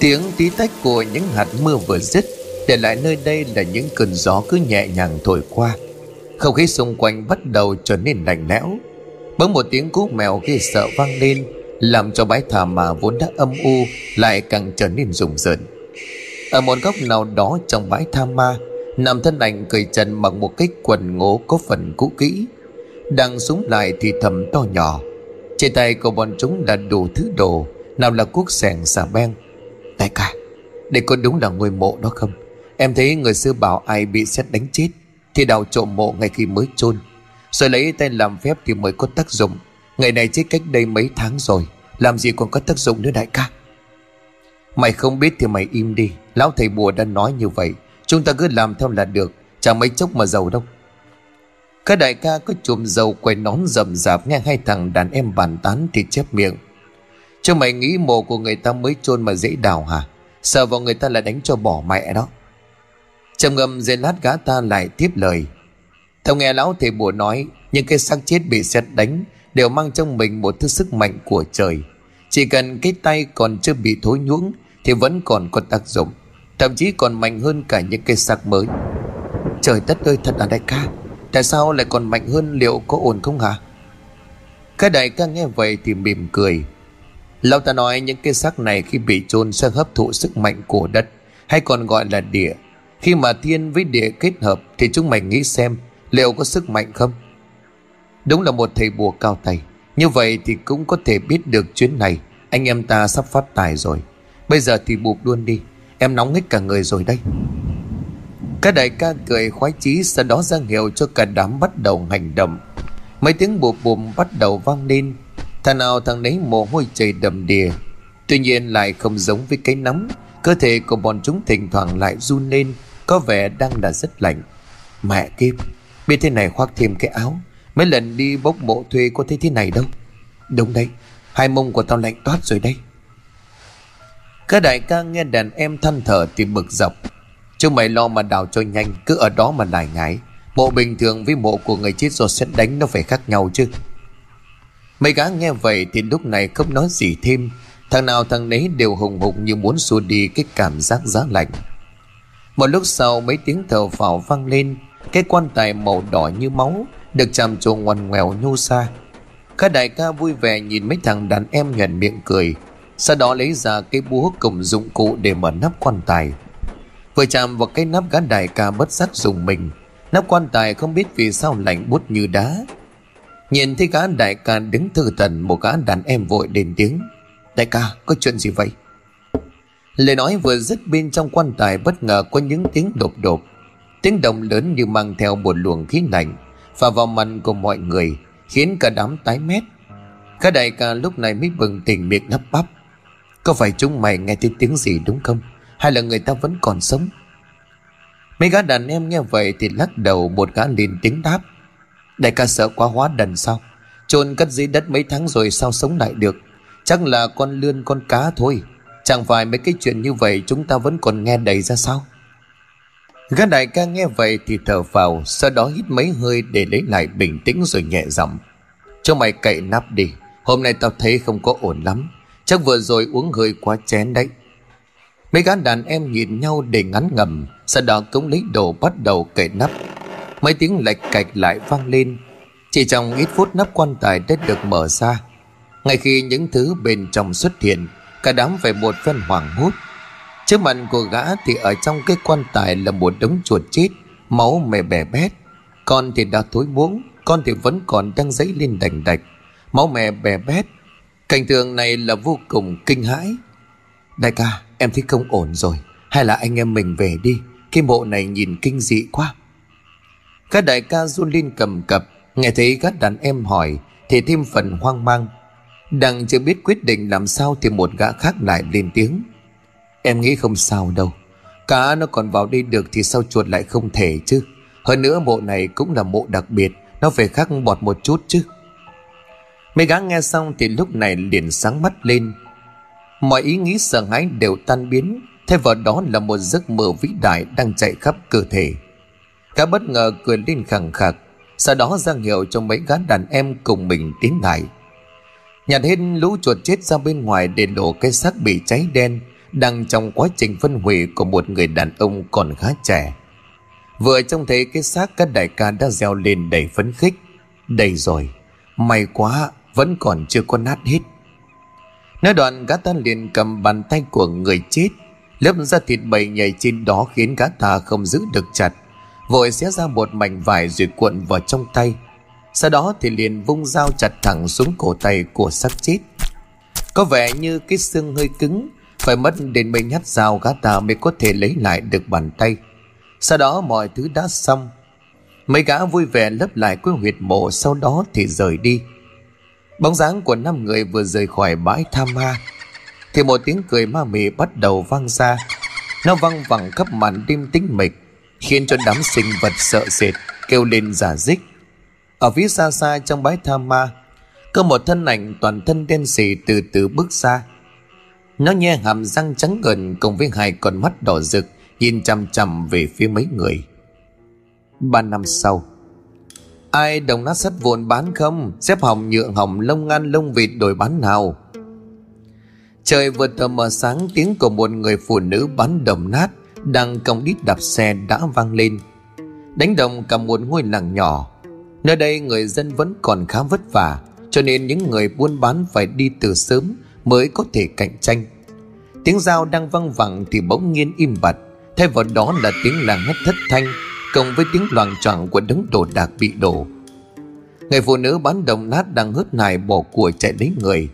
Tiếng tí tách của những hạt mưa vừa dứt, Để lại nơi đây là những cơn gió cứ nhẹ nhàng thổi qua. Không khí xung quanh bắt đầu trở nên lạnh lẽo. Bỗng một tiếng cú mèo ghê sợ vang lên, Làm cho bãi thả mà vốn đã âm u Lại càng trở nên rùng rợn. Ở một góc nào đó trong bãi tha ma Nằm thân ảnh cười trần mặc một cái quần ngố có phần cũ kỹ, Đang súng lại thì thầm to nhỏ. Trên tay của bọn chúng là đủ thứ đồ, Nào là cuốc sẻng xà beng. Đại ca Đây có đúng là ngôi mộ đó không? Em thấy người xưa bảo ai bị xét đánh chết, Thì đào trộm mộ ngay khi mới chôn. Rồi lấy tay làm phép thì mới có tác dụng. Ngày này chết cách đây mấy tháng rồi, Làm gì còn có tác dụng nữa đại ca? Mày không biết thì mày im đi. Lão thầy bùa đã nói như vậy. Chúng ta cứ làm theo là được Chẳng mấy chốc mà giàu đâu. Các đại ca có chùm dầu quay nón rầm rạp Nghe hai thằng đàn em bàn tán thì chép miệng. Chứ mày nghĩ mồ của người ta mới chôn mà dễ đào hả? Sợ vào người ta là đánh cho bỏ mẹ đó. Trầm ngâm dây lát gã ta lại tiếp lời. Theo nghe lão thầy bùa nói, Những cái xác chết bị xét đánh Đều mang trong mình một thứ sức mạnh của trời. Chỉ cần cái tay còn chưa bị thối nhuống Thì vẫn còn có tác dụng. Thậm chí còn mạnh hơn cả những cây xác mới. Trời đất ơi, thật là đại ca, Tại sao lại còn mạnh hơn liệu có ổn không hả? Cái đại ca nghe vậy thì mỉm cười. Lão ta nói những cái xác này khi bị chôn sẽ hấp thụ sức mạnh của đất, Hay còn gọi là địa. Khi mà thiên với địa kết hợp Thì chúng mày nghĩ xem liệu có sức mạnh không? Đúng là một thầy bùa cao tay. Như vậy thì cũng có thể biết được chuyến này. Anh em ta sắp phát tài rồi. Bây giờ thì bụp luôn đi. Em nóng hết cả người rồi đây. Các đại ca cười khoái chí Sau đó ra hiệu cho cả đám bắt đầu hành động. Mấy tiếng bụp bùm bắt đầu vang lên. Thằng nào thằng nấy mồ hôi chảy đầm đìa. Tuy nhiên lại không giống với cái nóng Cơ thể của bọn chúng thỉnh thoảng lại run lên, Có vẻ đang là rất lạnh. Mẹ kiếp, Biết thế này khoác thêm cái áo. Mấy lần đi bốc mộ thuê có thấy thế này đâu. Đúng đấy, Hai mông của tao lạnh toát rồi đây các đại ca nghe đàn em than thở thì bực dọc. Chúng mày lo mà đào cho nhanh, Cứ ở đó mà lại ngái Mộ bình thường với mộ của người chết do xét đánh Nó phải khác nhau chứ. Mấy gã nghe vậy thì lúc này không nói gì thêm. Thằng nào thằng nấy đều hùng hục như muốn xua đi cái cảm giác giá lạnh. Một lúc sau mấy tiếng thở phào vang lên, Cái quan tài màu đỏ như máu Được chạm trồ ngoằn ngoèo nhô xa Các đại ca vui vẻ nhìn mấy thằng đàn em nhuận miệng cười, sau đó lấy ra cái búa cùng dụng cụ để mở nắp quan tài. Vừa chạm vào cái nắp gã đại ca bất giác dùng mình. Nắp quan tài không biết vì sao lạnh bút như đá Nhìn thấy gã đại ca đứng thư thần, Một gã đàn em vội lên tiếng. Đại ca, có chuyện gì vậy? Lời nói vừa dứt bên trong quan tài Bất ngờ có những tiếng đột đột. Tiếng động lớn như mang theo một luồng khí lạnh Và vào mặt của mọi người, Khiến cả đám tái mét. Cả đại ca lúc này mới bừng tỉnh miệng lắp bắp. Có phải chúng mày nghe thấy tiếng gì đúng không? Hay là người ta vẫn còn sống? Mấy gã đàn em nghe vậy Thì lắc đầu, một gã liền tiếng đáp. Đại ca sợ quá hóa đần sao? Chôn cất dưới đất mấy tháng rồi sao sống lại được? Chắc là con lươn con cá thôi. Chẳng phải mấy cái chuyện như vậy Chúng ta vẫn còn nghe đầy ra sao? Gã đại ca nghe vậy thì thở vào, Sau đó hít mấy hơi để lấy lại bình tĩnh rồi nhẹ giọng. Cho mày cậy nắp đi, Hôm nay tao thấy không có ổn lắm. Chắc vừa rồi uống hơi quá chén đấy. Mấy gã đàn em nhìn nhau để ngắn ngầm, Sau đó cũng lấy đồ bắt đầu cậy nắp. Mấy tiếng lạch cạch lại vang lên. Chỉ trong ít phút nắp quan tài đã được mở ra. Ngay khi những thứ bên trong xuất hiện, Cả đám phải một phen hoảng hốt. Trước mặt của gã thì ở trong cái quan tài là một đống chuột chết, Máu mè bè bét. Con thì đã thối muỗng, Con thì vẫn còn đang dấy lên đành đạch, Máu mè bè bét. Cảnh tượng này là vô cùng kinh hãi. Đại ca, em thấy không ổn rồi, Hay là anh em mình về đi. Cái mộ này nhìn kinh dị quá. Các đại ca run lên cầm cập, Nghe thấy các đàn em hỏi, Thì thêm phần hoang mang. Đang chưa biết quyết định làm sao Thì một gã khác lại lên tiếng. Em nghĩ không sao đâu. Cá nó còn vào đây được Thì sao chuột lại không thể chứ? Hơn nữa mộ này cũng là mộ đặc biệt, Nó phải khác bọt một chút chứ. Mấy gã nghe xong thì lúc này liền sáng mắt lên. Mọi ý nghĩ sợ hãi đều tan biến, Thay vào đó là một giấc mơ vĩ đại đang chạy khắp cơ thể. Gã bất ngờ cười lên khẳng khặc Sau đó ra hiệu cho mấy gã đàn em cùng mình tiến lại Nhặt hết lũ chuột chết ra bên ngoài để đổ cái xác bị cháy đen đang trong quá trình phân hủy của một người đàn ông còn khá trẻ. Vừa trông thấy cái xác các đại ca đã reo lên đầy phấn khích. Đây rồi, may quá, vẫn còn chưa có nát hết. Nói đoạn gã ta liền cầm bàn tay của người chết Lớp da thịt bầy nhảy trên đó khiến gã ta không giữ được chặt Vội xé ra một mảnh vải rồi cuộn vào trong tay. Sau đó thì liền vung dao chặt thẳng xuống cổ tay của xác chết. Có vẻ như cái xương hơi cứng, Phải mất đến mấy nhát dao gã ta mới có thể lấy lại được bàn tay. Sau đó mọi thứ đã xong. Mấy gã vui vẻ lấp lại cái huyệt mộ Sau đó thì rời đi. Bóng dáng của năm người vừa rời khỏi bãi tham ma, Thì một tiếng cười ma mị bắt đầu vang ra. Nó văng vẳng khắp màn đêm tĩnh mịch. Khiến cho đám sinh vật sợ sệt, Kêu lên giả dích. Ở phía xa xa trong bãi tham ma, Có một thân ảnh toàn thân đen sì từ từ bước ra. Nó nhe hàm răng trắng gần Cùng với hai con mắt đỏ rực, Nhìn chằm chằm về phía mấy người. Ba năm sau, Ai đồng nát sắt vụn bán không? Xếp hỏng nhựa hỏng lông ngan, lông vịt đổi bán nào? Trời vừa tờ mờ sáng, Tiếng của một người phụ nữ bán đồng nát. Đang còng đít đạp xe đã vang lên. Đánh đồng cả một ngôi làng nhỏ. Nơi đây người dân vẫn còn khá vất vả, Cho nên những người buôn bán phải đi từ sớm Mới có thể cạnh tranh. Tiếng dao đang văng vẳng thì bỗng nhiên im bặt, Thay vào đó là tiếng làng hét thất thanh, cộng với tiếng loàng choạng của đống đồ đạc bị đổ. Người phụ nữ bán đồng nát đang hớt nài bỏ của chạy lấy người.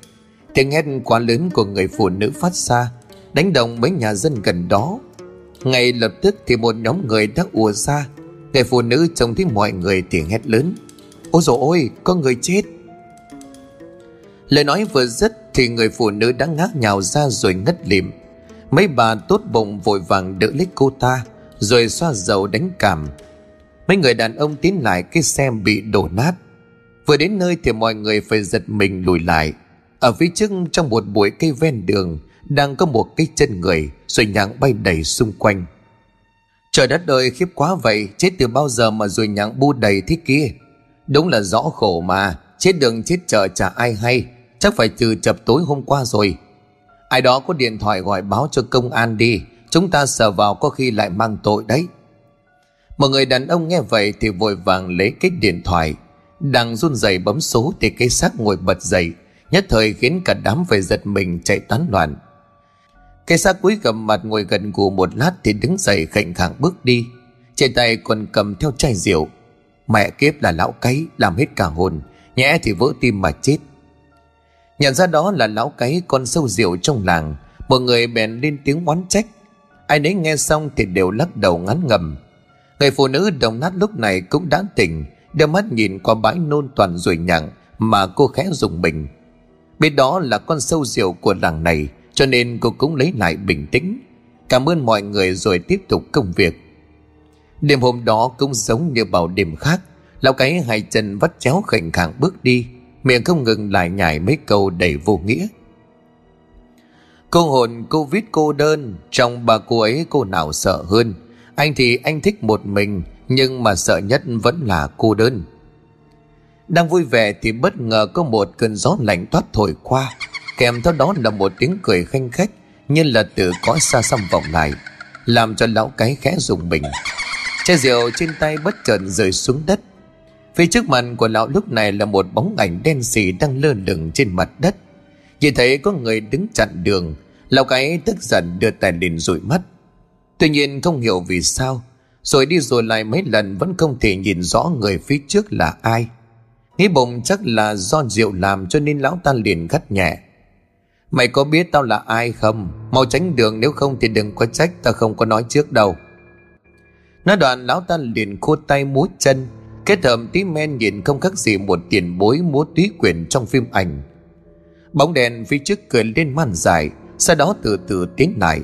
Tiếng hét quá lớn của người phụ nữ phát ra, đánh động mấy nhà dân gần đó ngay lập tức thì một nhóm người đã ùa ra. Người phụ nữ trông thấy mọi người thì hét lớn. Ôi dồi ôi, có người chết. Lời nói vừa dứt thì người phụ nữ đã ngác nhào ra rồi ngất lịm. Mấy bà tốt bụng vội vàng đỡ lấy cô ta, rồi xoa dầu đánh cảm. Mấy người đàn ông tiến lại cái xe bị đổ nát. Vừa đến nơi thì mọi người phải giật mình lùi lại. Ở phía trước trong một bụi cây ven đường đang có một cái chân người, rồi nhặng bay đầy xung quanh. Trời đất ơi khiếp quá vậy, chết từ bao giờ mà rồi nhặng bu đầy thế kia? Đúng là rõ khổ mà, chết đường chết chợ chả ai hay, chắc phải trừ chập tối hôm qua rồi. Ai đó có điện thoại gọi báo cho công an đi, Chúng ta sờ vào có khi lại mang tội đấy. Một người đàn ông nghe vậy Thì vội vàng lấy cái điện thoại, Đang run rẩy bấm số Thì cái xác ngồi bật dậy, Nhất thời khiến cả đám phải giật mình chạy tán loạn. Cái xác cuối cầm mặt ngồi gần gù một lát Thì đứng dậy khệnh khẳng bước đi. Trên tay còn cầm theo chai rượu. Mẹ kiếp là lão cấy, Làm hết cả hồn. Nhẽ thì vỡ tim mà chết. Nhận ra đó là lão cấy con sâu rượu trong làng. Mọi người bèn lên tiếng oán trách. Ai nấy nghe xong thì đều lắc đầu ngắn ngầm. Người phụ nữ đồng nát lúc này cũng đã tỉnh đeo mắt nhìn qua bãi nôn toàn ruồi nhặng mà cô khẽ dùng mình. Biết đó là con sâu rượu của làng này cho nên cô cũng lấy lại bình tĩnh. Cảm ơn mọi người rồi tiếp tục công việc. Đêm hôm đó cũng giống như bao đêm khác, lão cái hai chân vắt chéo khệnh khàng bước đi, miệng không ngừng lại nhải mấy câu đầy vô nghĩa. Cô hồn cô viết cô đơn, Trong bà cô ấy cô nào sợ hơn. Anh thì anh thích một mình, Nhưng mà sợ nhất vẫn là cô đơn. Đang vui vẻ thì bất ngờ có một cơn gió lạnh toát thổi qua. Kèm theo đó là một tiếng cười khanh khách, Như là từ cõi xa xăm vọng lại, Làm cho lão cái khẽ dùng mình. Chai rượu trên tay bất chợt rơi xuống đất. Phía trước mặt của lão lúc này là một bóng ảnh đen xì đang lơ lửng trên mặt đất. Chỉ thấy có người đứng chặn đường, Lão cái tức giận đưa tay lên rụi mắt. Tuy nhiên không hiểu vì sao, Rồi đi rồi lại mấy lần Vẫn không thể nhìn rõ người phía trước là ai. Nghĩ bụng chắc là do rượu làm Cho nên lão ta liền gắt nhẹ. Mày có biết tao là ai không? Mau tránh đường, nếu không thì đừng có trách, Tao không có nói trước đâu. Nói đoạn, lão ta liền khô tay múa chân. Kết hợp tí men nhìn không khác gì Một tiền bối múa túy quyền trong phim ảnh. Bóng đèn phía trước cười lên man dài Sau đó từ từ tiến lại.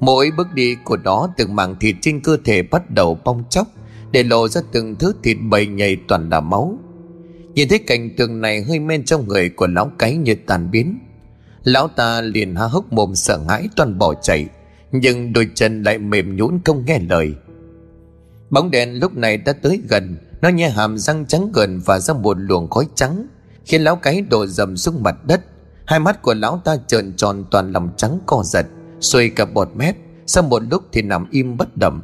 Mỗi bước đi của nó từng mảng thịt trên cơ thể bắt đầu bong chóc, Để lộ ra từng thứ thịt bầy nhầy toàn là máu. Nhìn thấy cảnh tượng này hơi men trong người của lão cái như tàn biến. Lão ta liền há hốc mồm sợ hãi toàn bỏ chạy, Nhưng đôi chân lại mềm nhũn không nghe lời. Bóng đèn lúc này đã tới gần, Nó nhe hàm răng trắng gần và ra một luồng khói trắng, Khiến lão cái đổ dầm xuống mặt đất. Hai mắt của lão ta trợn tròn toàn lòng trắng co giật, Xuôi cả bọt mép, Sau một lúc thì nằm im bất động.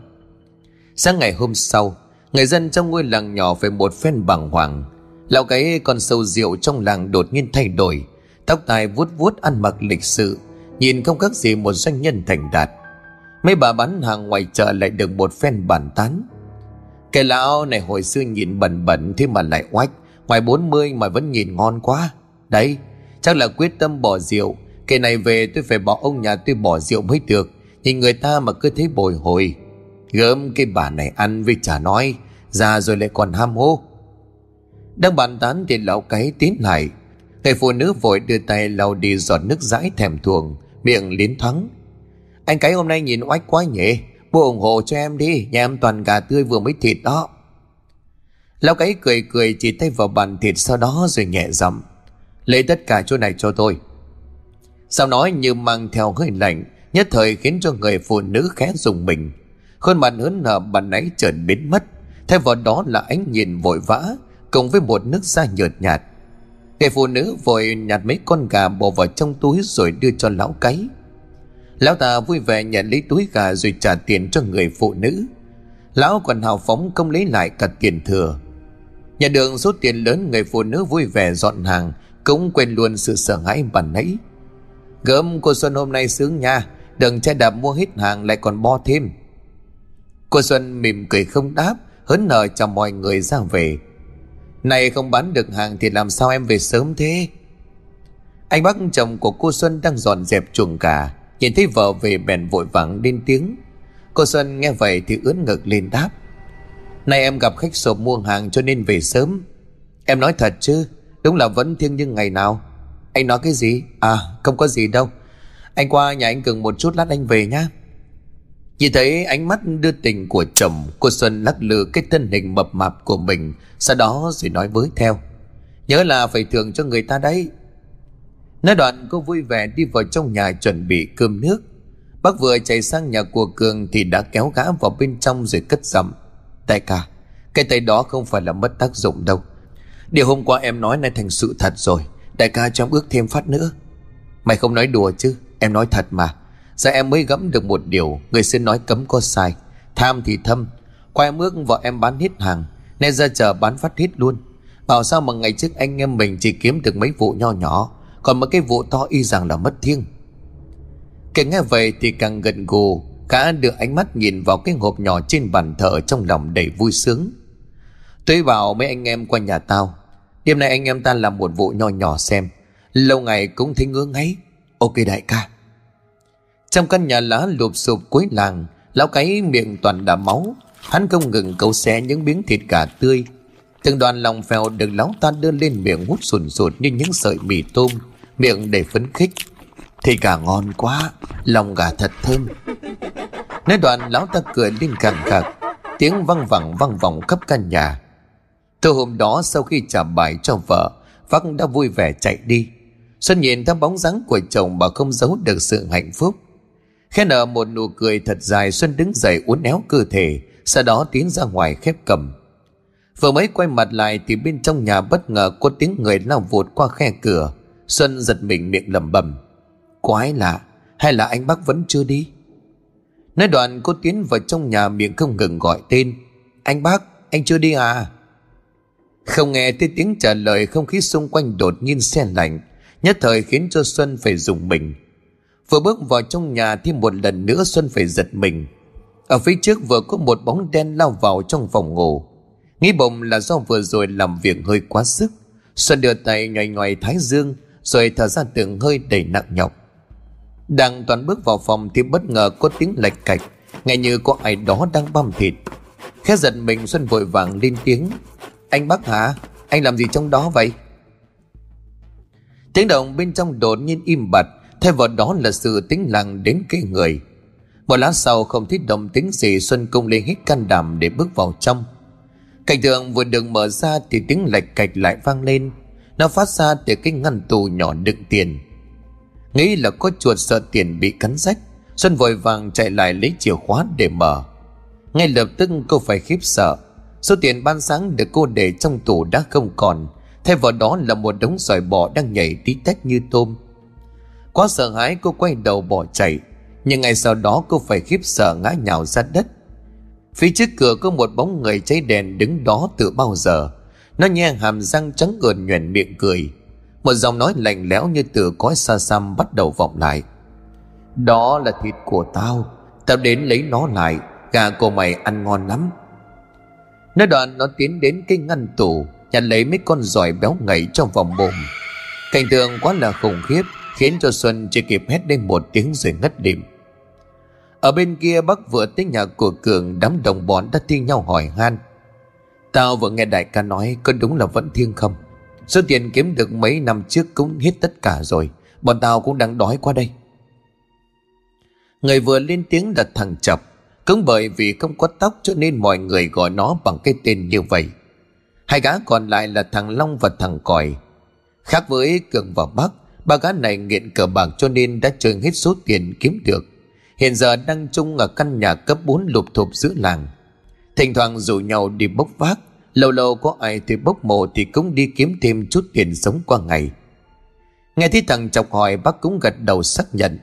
Sáng ngày hôm sau, Người dân trong ngôi làng nhỏ về một phen bàng hoàng. Lão cái con sâu rượu trong làng đột nhiên thay đổi Tóc tai vuốt vuốt ăn mặc lịch sự, Nhìn không khác gì một doanh nhân thành đạt. Mấy bà bán hàng ngoài chợ lại được một phen bàn tán. Cái lão này hồi xưa nhìn bẩn bẩn Thế mà lại oách, Ngoài 40 mà vẫn nhìn ngon quá. Đấy, chắc là quyết tâm bỏ rượu. Kể này về tôi phải bỏ ông nhà tôi bỏ rượu mới được, Nhìn người ta mà cứ thấy bồi hồi. Gớm cái bà này ăn với chả nói, Già rồi lại còn ham hô Đang bàn tán thì lão cái tiến lại Người phụ nữ vội đưa tay lau đi giọt nước dãi thèm thuồng, Miệng liến thoáng. Anh cái hôm nay nhìn oách quá nhỉ? Bố ủng hộ cho em đi, Nhà em toàn gà tươi vừa mới thịt đó. Lão cái cười cười chỉ tay vào bàn thịt Sau đó rồi nhẹ giọng, Lấy tất cả chỗ này cho tôi. Sao nói như mang theo hơi lạnh, Nhất thời khiến cho người phụ nữ khẽ dùng mình. Khuôn mặt hớn nở bàn nãy trở biến mất, Thay vào đó là ánh nhìn vội vã, Cùng với một nước da nhợt nhạt. Người phụ nữ vội nhặt mấy con gà bỏ vào trong túi rồi đưa cho lão cái. Lão ta vui vẻ nhận lấy túi gà rồi trả tiền cho người phụ nữ. Lão còn hào phóng không lấy lại cả tiền thừa. Nhận được số tiền lớn người phụ nữ vui vẻ dọn hàng, Cũng quên luôn sự sợ hãi bản nãy. Gớm cô Xuân hôm nay sướng nha Đừng che đạp mua hết hàng lại còn bo thêm. Cô Xuân mỉm cười không đáp, Hớn nở chào mọi người ra về. Này không bán được hàng Thì làm sao em về sớm thế? Anh bác chồng của cô Xuân Đang dọn dẹp chuồng gà, Nhìn thấy vợ về bèn vội vàng lên tiếng. Cô Xuân nghe vậy thì ướn ngực lên đáp. Nay em gặp khách sộp mua hàng cho nên về sớm. Em nói thật chứ, Đúng là vẫn thiêng như ngày nào. Anh nói cái gì? À không có gì đâu. Anh qua nhà anh Cường một chút lát anh về nhá. Nhìn thấy ánh mắt đưa tình của chồng, Cô Xuân lắc lư cái thân hình mập mạp của mình, Sau đó rồi nói với theo. Nhớ là phải thưởng cho người ta đấy. Nói đoạn, cô vui vẻ đi vào trong nhà chuẩn bị cơm nước. Bác vừa chạy sang nhà của Cường Thì đã kéo gã vào bên trong rồi cất giọng. Đại ca, Cái tay đó không phải là mất tác dụng đâu. Điều hôm qua em nói này thành sự thật rồi. Đại ca cho em ước thêm phát nữa. Mày không nói đùa chứ, Em nói thật mà. Giờ em mới gẫm được một điều, Người xin nói cấm có sai. Tham thì thâm Qua em ước vợ em bán hết hàng Nên ra chờ bán phát hết luôn. Bảo sao mà ngày trước anh em mình chỉ kiếm được mấy vụ nho nhỏ, Còn mấy cái vụ to y rằng là mất thiêng. Kể nghe vậy thì càng gần gù Cả đưa ánh mắt nhìn vào cái hộp nhỏ trên bàn thờ trong lòng đầy vui sướng. Tôi bảo mấy anh em qua nhà tao, Đêm nay anh em ta làm một vụ nho nhỏ xem, Lâu ngày cũng thấy ngứa ngáy. Ok đại ca trong căn nhà lá lụp sụp cuối làng, Lão cái miệng toàn đã máu. Hắn không ngừng cầu xé những miếng thịt gà tươi. Từng đoàn lòng phèo được lão ta đưa lên miệng hút sùn sụt như những sợi mì tôm, Miệng để phấn khích. Thịt gà ngon quá, Lòng gà thật thơm. Nói đoạn, lão ta cười lên càng khạc Tiếng văng vẳng văng vọng khắp căn nhà. Từ hôm đó, sau khi trả bài cho vợ Vắc đã vui vẻ chạy đi. Xuân nhìn theo bóng dáng của chồng bà không giấu được sự hạnh phúc. Khẽ nở một nụ cười thật dài, Xuân đứng dậy uốn éo cơ thể, Sau đó tiến ra ngoài khép cầm. Vừa mới quay mặt lại Thì bên trong nhà bất ngờ có tiếng người lao vụt qua khe cửa. Xuân giật mình miệng lẩm bẩm, Quái lạ, Hay là anh bác vẫn chưa đi? Nói đoạn cô tiến vào trong nhà miệng không ngừng gọi tên, Anh bác, Anh chưa đi à? Không nghe thấy tiếng trả lời, Không khí xung quanh đột nhiên xe lạnh, Nhất thời khiến cho Xuân phải dùng mình. Vừa bước vào trong nhà thì một lần nữa Xuân phải giật mình. Ở phía trước vừa có một bóng đen lao vào trong phòng ngủ. Nghĩ bụng là do vừa rồi làm việc hơi quá sức. Xuân đưa tay nhòi ngoài thái dương, Rồi thở ra từng hơi đầy nặng nhọc. Đang toàn bước vào phòng thì bất ngờ có tiếng lạch cạch, Nghe như có ai đó đang băm thịt. Khẽ giật mình, Xuân vội vàng lên tiếng. Anh bác hả? Anh làm gì trong đó vậy? Tiếng động bên trong đột nhiên im bặt. Thay vào đó là sự tĩnh lặng đến kê người. Một lát sau không thấy động tính gì, Xuân công lên hết can đảm để bước vào trong. Cảnh tượng vừa được mở ra Thì tiếng lạch cạch lại vang lên. Nó phát ra từ cái ngăn tù nhỏ đựng tiền. Nghĩ là có chuột sợ tiền bị cắn rách, Xuân vội vàng chạy lại lấy chìa khóa để mở. Ngay lập tức cô phải khiếp sợ. Số tiền ban sáng được cô để trong tủ đã không còn. Thay vào đó là một đống sỏi bò đang nhảy tí tách như tôm. Quá sợ hãi, cô quay đầu bỏ chạy. Nhưng ngày sau đó, cô phải khiếp sợ ngã nhào ra đất. Phía trước cửa có một bóng người cháy đèn đứng đó từ bao giờ. Nó nhe hàm răng trắng gần nhuền miệng cười. Một giọng nói lạnh lẽo như từ cõi xa xăm bắt đầu vọng lại. Đó là thịt của tao. Tao đến lấy nó lại. Gà của mày ăn ngon lắm. Nói đoạn, nó tiến đến cái ngăn tủ, Nhặt lấy mấy con giỏi béo ngậy trong vòng bụng Cảnh tượng quá là khủng khiếp. Khiến cho Xuân chỉ kịp hét lên một tiếng rồi ngất đêm Ở bên kia, bác vừa tới nhà của Cường, Đám đồng bọn đã thi nhau hỏi han. Tao vừa nghe đại ca nói, Có đúng là vẫn thiêng không? Số tiền kiếm được mấy năm trước cũng hết tất cả rồi, Bọn tao cũng đang đói qua đây. Người vừa lên tiếng là thằng chập Cũng bởi vì không có tóc cho nên mọi người gọi nó bằng cái tên như vậy. Hai gã còn lại là thằng Long và thằng Còi. Khác với Cường và Bắc Ba gã này nghiện cờ bạc cho nên đã chơi hết số tiền kiếm được. Hiện giờ đang chung ở căn nhà cấp 4 lụp thụp giữa làng. Thỉnh thoảng rủ nhau đi bốc vác. Lâu lâu có ai thì bốc mộ thì cũng đi kiếm thêm chút tiền sống qua ngày. Nghe thấy thằng chọc hỏi, bác cũng gật đầu xác nhận.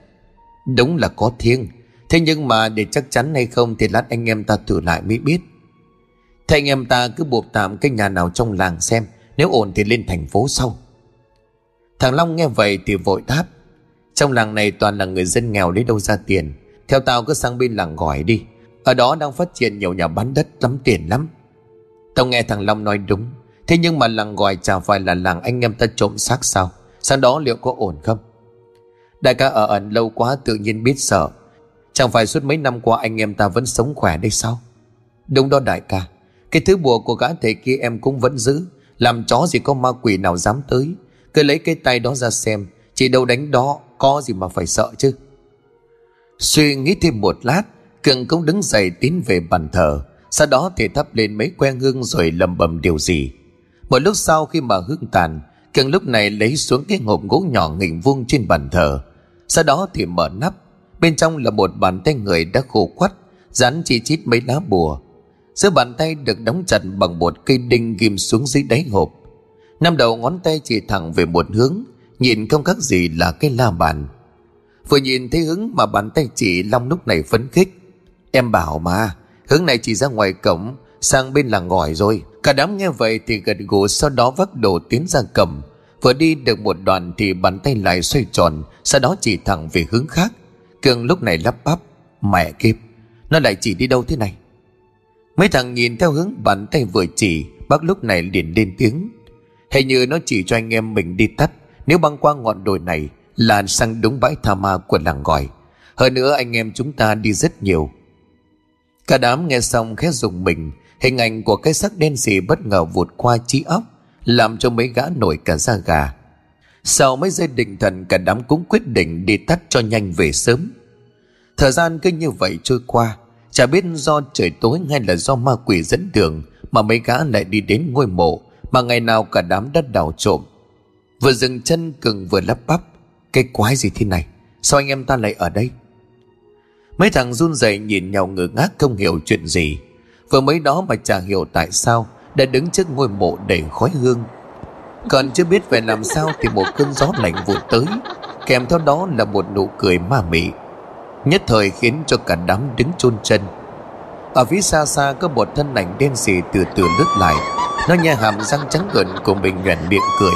Đúng là có thiêng. Thế nhưng mà để chắc chắn hay không Thì lát anh em ta thử lại mới biết. Thế anh em ta cứ buộc tạm cái nhà nào trong làng xem. Nếu ổn thì lên thành phố sau. Thằng Long nghe vậy thì vội đáp. Trong làng này toàn là người dân nghèo lấy đâu ra tiền. Theo tao cứ sang bên làng gỏi đi. Ở đó đang phát triển nhiều nhà bán đất lắm, tiền lắm. Tao nghe thằng Long nói đúng. Thế nhưng mà làng gỏi chả phải là làng anh em ta trộm xác sao? Sang đó liệu có ổn không? Đại ca ở ẩn lâu quá tự nhiên biết sợ. Chẳng phải suốt mấy năm qua anh em ta vẫn sống khỏe đây sao? Đúng đó đại ca. Cái thứ bùa của gã thầy kia em cũng vẫn giữ. Làm chó gì có ma quỷ nào dám tới. Cứ lấy cái tay đó ra xem, Chỉ đâu đánh đó Có gì mà phải sợ chứ. Suy nghĩ thêm một lát, Cường cũng đứng dậy tiến về bàn thờ. Sau đó thì thắp lên mấy que hương rồi lầm bầm điều gì. Một lúc sau khi mà hương tàn, Cường lúc này lấy xuống cái hộp gỗ nhỏ nghỉnh vuông trên bàn thờ. Sau đó thì mở nắp, Bên trong là một bàn tay người đã khô quắt, Dán chi chít mấy lá bùa. Giữa bàn tay được đóng chặt bằng một cây đinh ghim xuống dưới đáy hộp. Năm đầu ngón tay chỉ thẳng về một hướng, Nhìn không khác gì là cái la bàn. Vừa nhìn thấy hướng mà bàn tay chỉ Long lúc này phấn khích. Em bảo mà, Hướng này chỉ ra ngoài cổng, Sang bên làng ngòi rồi. Cả đám nghe vậy thì gật gù Sau đó vác đồ tiến ra cầm. Vừa đi được một đoạn thì bàn tay lại xoay tròn, Sau đó chỉ thẳng về hướng khác. Cường lúc này lắp bắp, Mẹ kiếp, Nó lại chỉ đi đâu thế này? Mấy thằng nhìn theo hướng bàn tay vừa chỉ, Bác lúc này liền lên tiếng. Hình như nó chỉ cho anh em mình đi tắt. Nếu băng qua ngọn đồi này Là sang đúng bãi tha ma của làng gọi Hơn nữa, anh em chúng ta đi rất nhiều. Cả đám nghe xong khẽ dùng mình. Hình ảnh của cái sắc đen xì bất ngờ vụt qua trí óc, làm cho mấy gã nổi cả da gà. Sau mấy giây định thần, cả đám cũng quyết định đi tắt cho nhanh về sớm. Thời gian cứ như vậy trôi qua. Chả biết do trời tối hay là do ma quỷ dẫn đường mà mấy gã lại đi đến ngôi mộ mà ngày nào cả đám đất đào trộm, vừa dừng chân cường vừa lắp bắp, cái quái gì thế này? Sao anh em ta lại ở đây? Mấy thằng run rẩy nhìn nhau ngơ ngác, không hiểu chuyện gì. Vừa mới đó mà chả hiểu tại sao đã đứng trước ngôi mộ đầy khói hương. Còn chưa biết phải làm sao thì một cơn gió lạnh vụt tới, kèm theo đó là một nụ cười ma mị. Nhất thời khiến cho cả đám đứng chôn chân. Ở phía xa xa có một thân ảnh đen sì từ từ lướt lại nó nhe hàm răng trắng gần của mình nhoẻn miệng cười.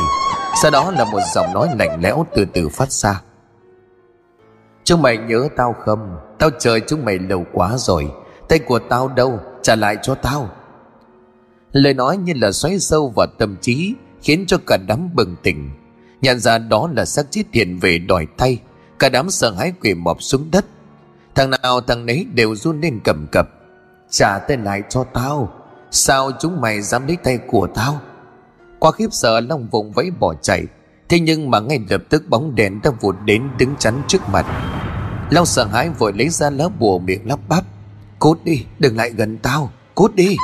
Sau đó là một giọng nói lạnh lẽo từ từ phát ra. Chúng mày nhớ tao không? Tao chờ chúng mày lâu quá rồi. Tay của tao đâu? Trả lại cho tao. Lời nói như là xoáy sâu vào tâm trí Khiến cho cả đám bừng tỉnh. Nhận ra đó là xác chết hiện về đòi tay, Cả đám sợ hãi quỳ mọp xuống đất. Thằng nào thằng nấy đều run lên cầm cập. Trả tên lại cho tao. Sao chúng mày dám lấy tay của tao? Qua khiếp sợ Long vùng vẫy bỏ chạy. Thế nhưng mà ngay lập tức bóng đèn đã vụt đến đứng chắn trước mặt. Long sợ hãi vội lấy ra lá bùa miệng lắp bắp. Cút đi, đừng lại gần tao. Cút đi.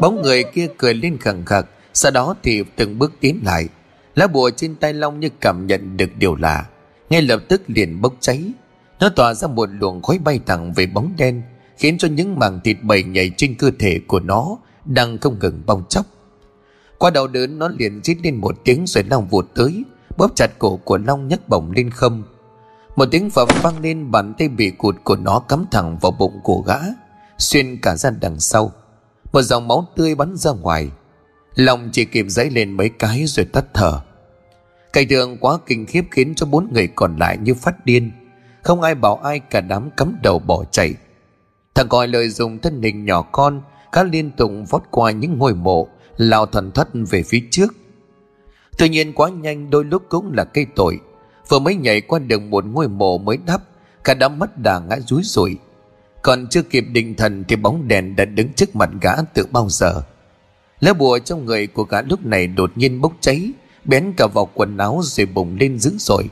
Bóng người kia cười lên khẳng khặc. Sau đó thì từng bước tiến lại. Lá bùa trên tay Long như cảm nhận được điều lạ. Ngay lập tức liền bốc cháy. Nó tỏa ra một luồng khói bay thẳng về bóng đen. Khiến cho những mảng thịt bầy nhảy trên cơ thể của nó Đang không ngừng bong chóc. Qua đầu đớn, nó liền rít lên một tiếng rồi Long vụt tới, Bóp chặt cổ của Long nhấc bổng lên không. Một tiếng phập vang lên, bàn tay bị cụt của nó cắm thẳng vào bụng của gã, Xuyên cả ra đằng sau. Một dòng máu tươi bắn ra ngoài. Long chỉ kịp dấy lên mấy cái rồi tắt thở. Cảnh tượng quá kinh khiếp khiến cho bốn người còn lại như phát điên. Không ai bảo ai cả đám cắm đầu bỏ chạy. Thằng gọi lợi dụng thân hình nhỏ con Cá liên tục vót qua những ngôi mộ, Lao thần thất về phía trước. Tuy nhiên quá nhanh đôi lúc cũng là cây tội. Vừa mới nhảy qua đường một ngôi mộ mới đắp Cả đám mất đà ngã rúi rủi. Còn chưa kịp định thần Thì bóng đèn đã đứng trước mặt gã từ bao giờ. Lá bùa trong người của gã lúc này đột nhiên bốc cháy, Bén cả vào quần áo rồi bùng lên dữ dội.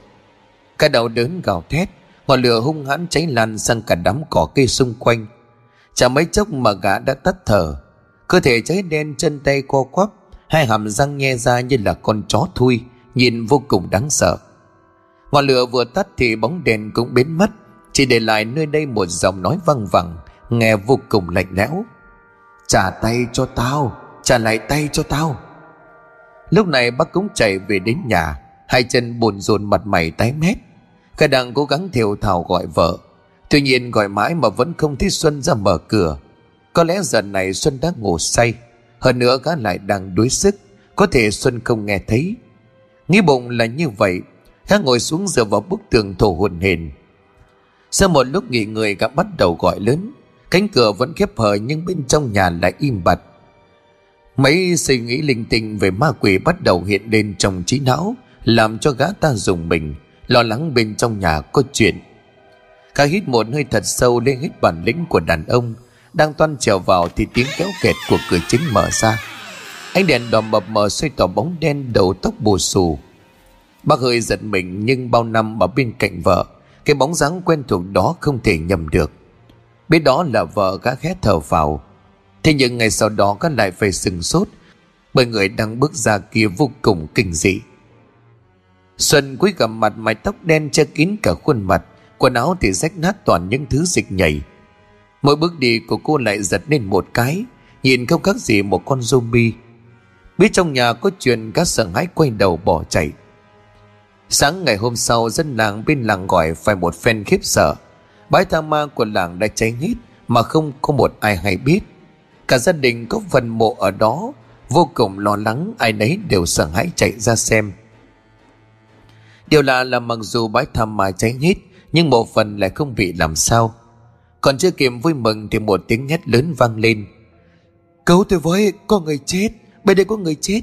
Cả đầu đớn gào thét. Ngọn lửa hung hãn cháy lan sang cả đám cỏ cây xung quanh. Chả mấy chốc mà gã đã tắt thở. Cơ thể cháy đen chân tay co quắp, Hai hàm răng nhe ra như là con chó thui, Nhìn vô cùng đáng sợ. Ngọn lửa vừa tắt thì bóng đèn cũng biến mất, Chỉ để lại nơi đây một giọng nói văng vẳng, Nghe vô cùng lạnh lẽo. Trả tay cho tao, Trả lại tay cho tao. Lúc này bác cũng chạy về đến nhà, Hai chân buồn rồn mặt mày tái mét. Cả đang cố gắng thiều thảo gọi vợ. Tuy nhiên gọi mãi mà vẫn không thấy Xuân ra mở cửa. Có lẽ giờ này Xuân đã ngủ say. Hơn nữa gã lại đang đuối sức. Có thể Xuân không nghe thấy. Nghĩ bụng là như vậy. Gã ngồi xuống dựa vào bức tường thổ hồn hền. Sau một lúc nghỉ người gã bắt đầu gọi lớn. Cánh cửa vẫn khép hờ nhưng bên trong nhà lại im bặt. Mấy suy nghĩ linh tinh về ma quỷ bắt đầu hiện lên trong trí não, Làm cho gã ta dùng mình. Lo lắng bên trong nhà có chuyện. Khá hít một hơi thật sâu lên hết bản lĩnh của đàn ông, Đang toan trèo vào thì tiếng kéo kẹt của cửa chính mở ra. Ánh đèn đỏ mập mờ xoay tỏ bóng đen đầu tóc bù xù. Bác hơi giật mình nhưng bao năm ở bên cạnh vợ, Cái bóng dáng quen thuộc đó không thể nhầm được. Biết đó là vợ gã khét thở vào. Thế nhưng ngày sau đó gã lại phải sừng sốt, Bởi người đang bước ra kia vô cùng kinh dị. Xuân cúi gặp mặt mái tóc đen che kín cả khuôn mặt, Quần áo thì rách nát toàn những thứ dịch nhảy. Mỗi bước đi của cô lại giật lên một cái, Nhìn không khác gì một con zombie. Biết trong nhà có chuyện, các sợ hãi quay đầu bỏ chạy. Sáng ngày hôm sau, dân làng bên làng gọi phải một phen khiếp sợ. Bãi tha ma của làng đã cháy hết, Mà không có một ai hay biết. Cả gia đình có phần mộ ở đó, Vô cùng lo lắng, ai nấy đều sợ hãi chạy ra xem. Điều lạ là mặc dù bãi thăm mà cháy hết Nhưng một phần lại không bị làm sao. Còn chưa kịp vui mừng thì một tiếng hét lớn vang lên. Cứu tôi với, có người chết Bên đây có người chết.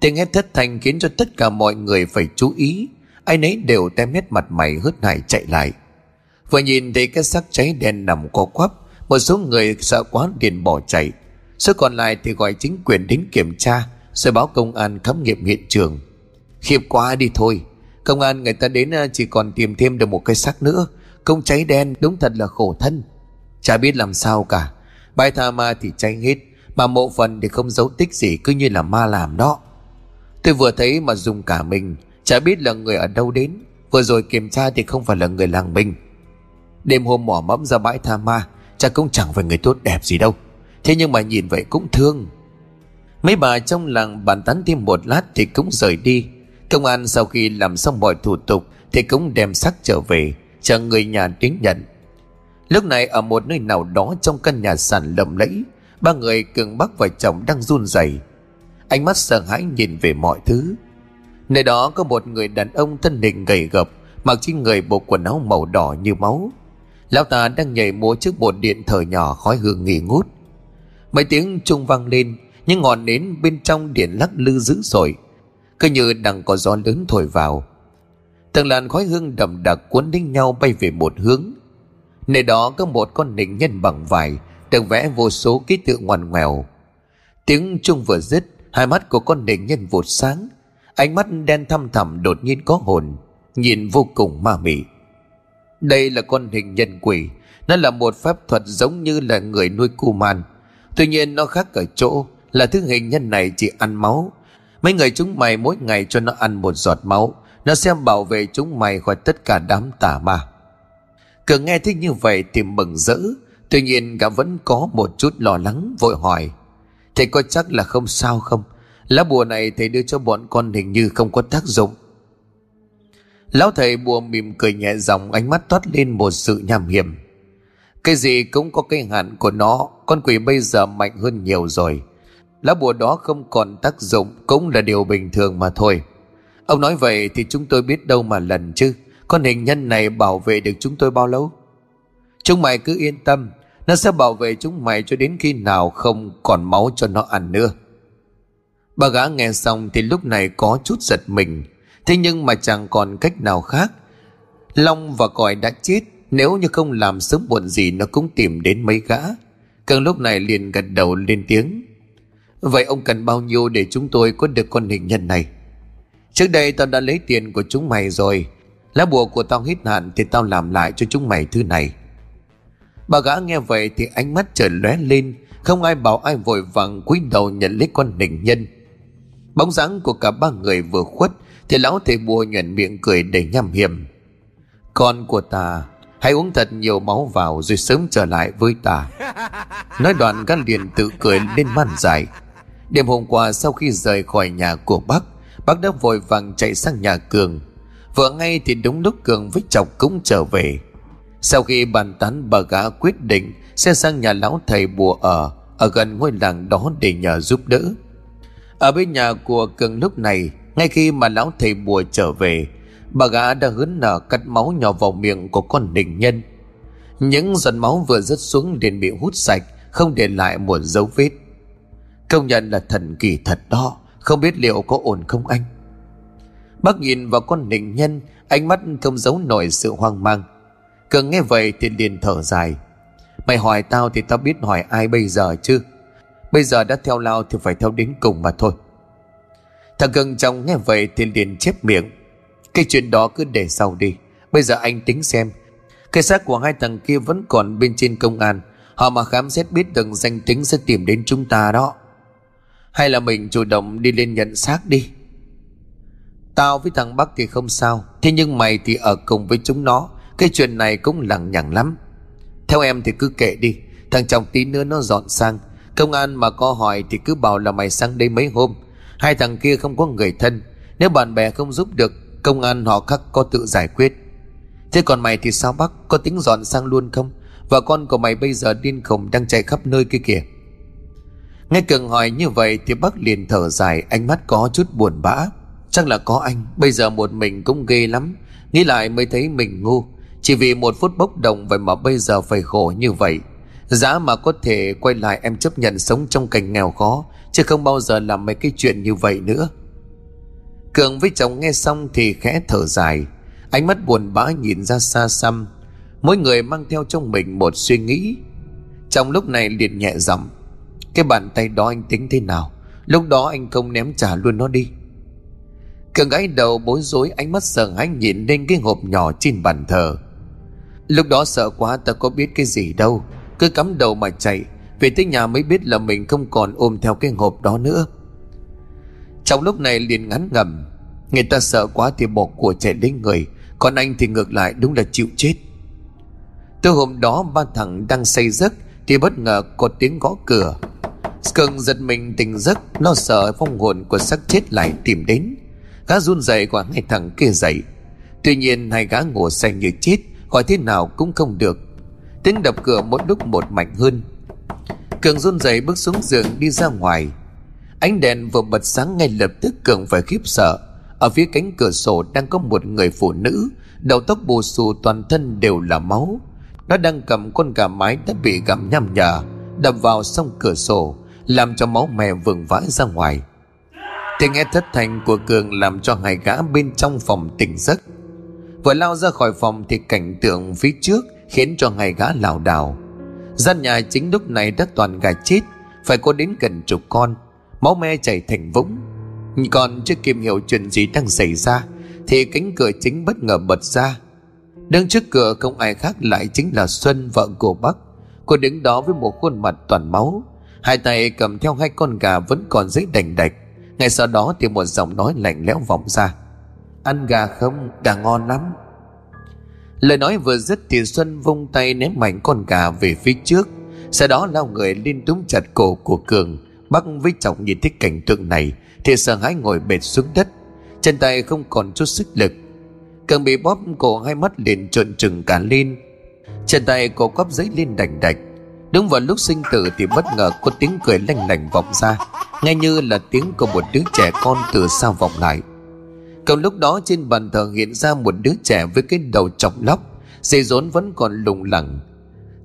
Tiếng hét thất thành khiến cho tất cả mọi người phải chú ý. Ai nấy đều tem hết mặt mày hớt hải chạy lại. Vừa nhìn thấy cái xác cháy đen nằm co quắp Một số người sợ quá liền bỏ chạy. Số còn lại thì gọi chính quyền đến kiểm tra Rồi báo công an khám nghiệm hiện trường. Khiếp quá đi thôi. Công an người ta đến ờ, chỉ còn tìm thêm được một cái xác nữa. Công cháy đen, đúng thật là khổ thân. Chả biết làm sao cả. Bài tha ma thì cháy hết, Mà mộ phần thì không giấu tích gì, Cứ như là ma làm đó. Tôi vừa thấy mà dùng cả mình, Chả biết là người ở đâu đến. Vừa rồi kiểm tra thì không phải là người làng mình. Đêm hôm mỏ mẫm ra bãi tha ma cha cũng chẳng phải người tốt đẹp gì đâu. Thế nhưng mà nhìn vậy cũng thương. Mấy bà trong làng bàn tán thêm một lát Thì cũng rời đi. Công an sau khi làm xong mọi thủ tục Thì cũng đem xác trở về, Chờ người nhà đến nhận. Lúc này ở một nơi nào đó Trong căn nhà sàn lầm lẫy, Ba người cường bắc và chồng đang run rẩy. Ánh mắt sợ hãi nhìn về mọi thứ. Nơi đó có một người đàn ông thân hình gầy gập Mặc trên người bộ quần áo màu đỏ như máu. Lão ta đang nhảy múa trước một điện thờ nhỏ khói hương nghỉ ngút. Mấy tiếng trung vang lên Nhưng ngọn nến bên trong điện lắc lư dữ dội. Cứ như đang có gió lớn thổi vào. Từng làn khói hương đậm đặc cuốn đến nhau bay về một hướng. Nơi đó có một con nịnh nhân bằng vải, Được vẽ vô số ký tự ngoằn ngoèo. Tiếng chung vừa dứt, Hai mắt của con nịnh nhân vụt sáng. Ánh mắt đen thăm thẳm đột nhiên có hồn, Nhìn vô cùng ma mị. Đây là con hình nhân quỷ, Nó là một pháp thuật giống như là người nuôi cu man. Tuy nhiên nó khác ở chỗ Là thứ hình nhân này chỉ ăn máu Mấy người chúng mày mỗi ngày cho nó ăn một giọt máu. Nó sẽ bảo vệ chúng mày khỏi tất cả đám tà ma. Cửa nghe thích như vậy thì mừng rỡ. Tuy nhiên gã vẫn có một chút lo lắng vội hỏi. Thầy có chắc là không sao không? Lá bùa này thầy đưa cho bọn con hình như không có tác dụng. Lão thầy bùa mỉm cười nhẹ giọng ánh mắt toát lên một sự nham hiểm. Cái gì cũng có cái hạn của nó, con quỷ bây giờ mạnh hơn nhiều rồi. Lá bùa đó không còn tác dụng cũng là điều bình thường mà thôi. Ông nói vậy thì chúng tôi biết đâu mà lần chứ. Con hình nhân này bảo vệ được chúng tôi bao lâu? Chúng mày cứ yên tâm, nó sẽ bảo vệ chúng mày cho đến khi nào không còn máu cho nó ăn nữa. Bà gã nghe xong thì lúc này có chút giật mình. Thế nhưng mà chẳng còn cách nào khác. Long và còi đã chết, nếu như không làm sớm muộn gì nó cũng tìm đến mấy gã. Càng lúc này liền gật đầu lên tiếng. Vậy ông cần bao nhiêu để chúng tôi có được con hình nhân này? Trước đây tao đã lấy tiền của chúng mày rồi. Lá bùa của tao hết hạn thì tao làm lại cho chúng mày thứ này. Bà gã nghe vậy thì ánh mắt trở lóe lên, không ai bảo ai vội vàng cúi đầu nhận lấy con hình nhân. Bóng dáng của cả ba người vừa khuất thì lão thầy bùa nhuận miệng cười đầy nham hiểm. Con của ta, hãy uống thật nhiều máu vào rồi sớm trở lại với ta. Nói đoạn gã liền tự cười lên man dài. Đêm hôm qua sau khi rời khỏi nhà của bác, bác đã vội vàng chạy sang nhà Cường. Vừa ngay thì đúng lúc Cường với chọc cũng trở về. Sau khi bàn tán bà gã quyết định sẽ sang nhà lão thầy bùa ở, ở gần ngôi làng đó để nhờ giúp đỡ. Ở bên nhà của Cường lúc này, ngay khi mà lão thầy bùa trở về, bà gã đã hớn nở cắt máu nhỏ vào miệng của con đình nhân. Những giọt máu vừa rớt xuống liền bị hút sạch, không để lại một dấu vết. Công nhận là thần kỳ thật đó, không biết liệu có ổn không anh? Bác nhìn vào con nịnh nhân, ánh mắt không giấu nổi sự hoang mang. Cường nghe vậy thì liền thở dài. Mày hỏi tao thì tao biết hỏi ai bây giờ chứ? Bây giờ đã theo lao thì phải theo đến cùng mà thôi. Thằng Cường trong nghe vậy thì liền chép miệng. Cái chuyện đó cứ để sau đi. Bây giờ anh tính xem. Cái xác của hai thằng kia vẫn còn bên trên công an. Họ mà khám xét biết được danh tính sẽ tìm đến chúng ta đó. Hay là mình chủ động đi lên nhận xác đi. Tao với thằng Bắc thì không sao. Thế nhưng mày thì ở cùng với chúng nó. Cái chuyện này cũng lằng nhằng lắm. Theo em thì cứ kệ đi. Thằng chồng tí nữa nó dọn sang. Công an mà có hỏi thì cứ bảo là mày sang đây mấy hôm Hai thằng kia không có người thân, Nếu bạn bè không giúp được, Công an họ khắc có tự giải quyết Thế còn mày thì sao bác Có tính dọn sang luôn không Và con của mày bây giờ điên khùng đang chạy khắp nơi kia kìa Nghe Cường hỏi như vậy Thì bác liền thở dài, Ánh mắt có chút buồn bã. Chắc là có anh, Bây giờ một mình cũng ghê lắm. Nghĩ lại mới thấy mình ngu. Chỉ vì một phút bốc đồng Vậy mà bây giờ phải khổ như vậy. Giá mà có thể quay lại em chấp nhận sống trong cảnh nghèo khó, Chứ không bao giờ làm mấy cái chuyện như vậy nữa. Cường với chồng nghe xong thì khẽ thở dài. Ánh mắt buồn bã nhìn ra xa xăm. Mỗi người mang theo trong mình một suy nghĩ. Trong lúc này liền nhẹ giọng cái bàn tay đó anh tính thế nào? Lúc đó anh không ném trả luôn nó đi. Cường gái đầu bối rối, ánh mắt sợ hãi nhìn lên cái hộp nhỏ trên bàn thờ. Lúc đó sợ quá, ta có biết cái gì đâu. Cứ cắm đầu mà chạy, Về tới nhà mới biết là mình không còn ôm theo cái hộp đó nữa. Trong lúc này liền ngắn ngầm Người ta sợ quá thì bỏ của chạy đến người, Còn anh thì ngược lại đúng là chịu chết. Từ hôm đó, ba thằng đang say giấc Thì bất ngờ có tiếng gõ cửa. Cường giật mình tỉnh giấc, lo sợ phong hồn của xác chết lại tìm đến. Gã run rẩy gọi hai thằng kia dậy. Tuy nhiên hai gã ngủ say như chết, Gọi thế nào cũng không được. Tiếng đập cửa một lúc một mạnh hơn. Cường run rẩy bước xuống giường đi ra ngoài. Ánh đèn vừa bật sáng ngay lập tức Cường phải khiếp sợ. Ở phía cánh cửa sổ đang có một người phụ nữ, Đầu tóc bù xù toàn thân đều là máu. Nó đang cầm con gà mái đã bị gặm nhằm nhở, Đập vào sông cửa sổ. Làm cho máu mẹ vừng vãi ra ngoài. Tiếng nghe thất thành của Cường làm cho hai gã bên trong phòng tỉnh giấc. Vừa lao ra khỏi phòng thì cảnh tượng phía trước khiến cho hai gã lảo đảo. Gian nhà chính lúc này đã toàn gà chết, phải có đến gần chục con, máu me chảy thành vũng. Còn chưa kịp hiểu chuyện gì đang xảy ra, thì cánh cửa chính bất ngờ bật ra. Đứng trước cửa không ai khác lại chính là xuân, vợ của bắc. Cô đứng đó với một khuôn mặt toàn máu hai tay cầm theo hai con gà vẫn còn giấy đành đạch. Ngay sau đó thì một giọng nói lạnh lẽo vọng ra. Ăn gà không? Gà ngon lắm. Lời nói vừa dứt thì Xuân vung tay ném mạnh con gà về phía trước. Sau đó lao người lên túm chặt cổ của Cường Bác với trọng nhìn thấy cảnh tượng này Thì sợ hãi ngồi bệt xuống đất. Chân tay không còn chút sức lực. Cường bị bóp cổ hai mắt liền trợn trừng cả lên. Chân tay cổ quắp giấy lên đành đạch. Đúng vào lúc sinh tử thì bất ngờ có tiếng cười lanh lảnh vọng ra. Nghe như là tiếng của một đứa trẻ con từ xa vọng lại. Còn lúc đó trên bàn thờ hiện ra một đứa trẻ với cái đầu chọc lóc, Dây rốn vẫn còn lùng lẳng.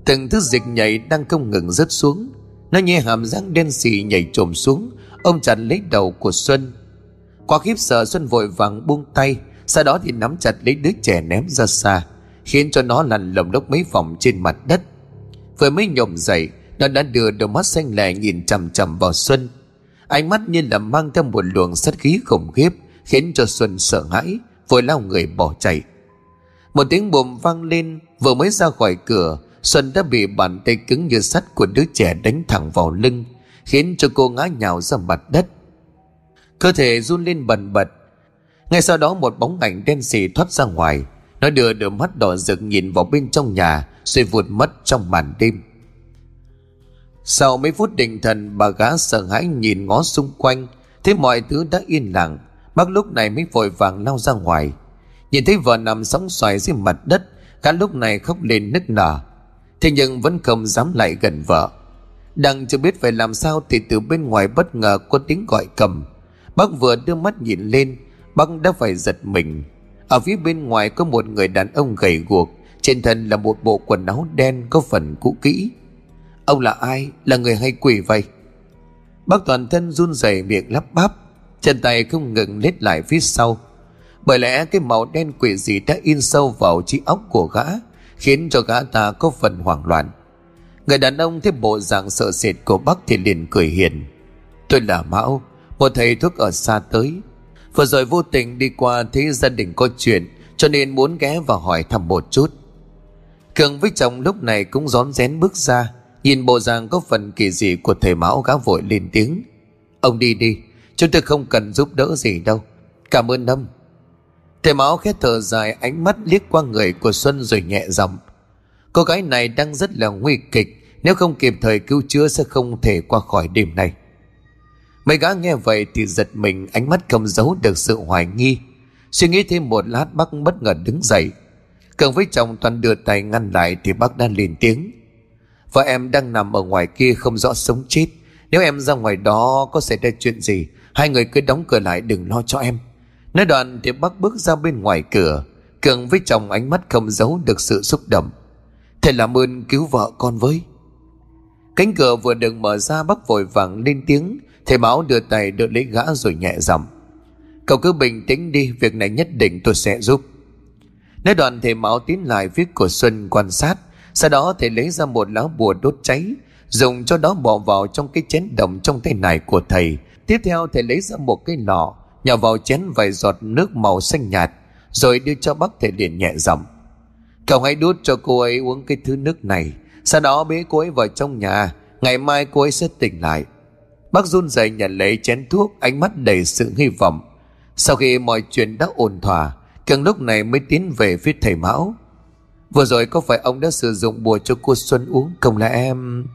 Từng thứ dịch nhảy đang không ngừng rớt xuống. Nó nhẹ hàm răng đen xì nhảy trồm xuống Ông chặt lấy đầu của Xuân. Qua khiếp sợ, Xuân vội vàng buông tay, Sau đó thì nắm chặt lấy đứa trẻ ném ra xa, Khiến cho nó lăn lồng lốc mấy vòng trên mặt đất. Vừa mới nhổm dậy, Nó đã đưa đôi mắt xanh lè nhìn chằm chằm vào Xuân. Ánh mắt như là mang theo một luồng sát khí khủng khiếp, Khiến cho Xuân sợ hãi, Vội lao người bỏ chạy. Một tiếng bùm vang lên, Vừa mới ra khỏi cửa, Xuân đã bị bàn tay cứng như sắt của đứa trẻ đánh thẳng vào lưng, Khiến cho cô ngã nhào ra mặt đất. Cơ thể run lên bần bật. Ngay sau đó một bóng ảnh đen xì thoát ra ngoài. Nó đưa đôi mắt đỏ rực nhìn vào bên trong nhà rồi vụt mất trong màn đêm. Sau mấy phút định thần, Bà gã sợ hãi nhìn ngó xung quanh. Thấy mọi thứ đã yên lặng. Bác lúc này mới vội vàng lao ra ngoài. Nhìn thấy vợ nằm sóng xoài dưới mặt đất, Gã lúc này khóc lên nức nở. Thế nhưng vẫn không dám lại gần vợ. Đang chưa biết phải làm sao Thì từ bên ngoài bất ngờ có tiếng gọi cầm. Bác vừa đưa mắt nhìn lên, Bác đã phải giật mình. Ở phía bên ngoài có một người đàn ông gầy guộc. Trên thân là một bộ quần áo đen Có phần cũ kỹ. Ông là ai? Là người hay quỷ vậy? Bác toàn thân run rẩy miệng lắp bắp, Chân tay không ngừng lết lại phía sau. Bởi lẽ cái màu đen quỷ gì đã in sâu vào trí óc của gã, Khiến cho gã ta có phần hoảng loạn. Người đàn ông thấy bộ dạng sợ sệt của bác thì liền cười hiền. Tôi là Mão, Một thầy thuốc ở xa tới. Vừa rồi vô tình đi qua thấy gia đình có chuyện, Cho nên muốn ghé vào hỏi thăm một chút. Cường với chồng lúc này cũng rón rén bước ra, Nhìn bộ dạng có phần kỳ dị của thầy Mão gã vội lên tiếng. Ông đi đi, Chúng tôi không cần giúp đỡ gì đâu. Cảm ơn ông. Thầy Mão khét thở dài, ánh mắt liếc qua người của Xuân rồi nhẹ giọng. Cô gái này đang rất là nguy kịch, Nếu không kịp thời cứu chữa sẽ không thể qua khỏi đêm này Mấy gã nghe vậy thì giật mình, Ánh mắt không giấu được sự hoài nghi. Suy nghĩ thêm một lát, bác bất ngờ đứng dậy. Cường với chồng toàn đưa tay ngăn lại Thì bác đang lên tiếng. Vợ em đang nằm ở ngoài kia không rõ sống chết. Nếu em ra ngoài đó có xảy ra chuyện gì, Hai người cứ đóng cửa lại đừng lo cho em. Nói đoạn thì bác bước ra bên ngoài cửa. Cường với chồng ánh mắt không giấu được sự xúc động. Thầy làm ơn cứu vợ con với. Cánh cửa vừa được mở ra, bác vội vàng lên tiếng. Thầy báo đưa tay đỡ lấy gã rồi nhẹ giọng. Cậu cứ bình tĩnh đi, Việc này nhất định tôi sẽ giúp. Nói đoạn thầy Mão tiến lại phía của Xuân quan sát, Sau đó thầy lấy ra một lá bùa đốt cháy, Dùng cho đó bỏ vào trong cái chén đồng trong tay này của thầy. Tiếp theo thầy lấy ra một cái lọ Nhỏ vào chén vài giọt nước màu xanh nhạt, Rồi đưa cho bác thầy liền nhẹ giọng. Cậu hãy đút cho cô ấy uống cái thứ nước này, Sau đó bế cô ấy vào trong nhà, Ngày mai cô ấy sẽ tỉnh lại. Bác run rẩy nhận lấy chén thuốc, Ánh mắt đầy sự hy vọng. Sau khi mọi chuyện đã ổn thỏa Càng lúc này mới tiến về phía thầy Mão. Vừa rồi có phải ông đã sử dụng bùa cho cô Xuân uống Không là em?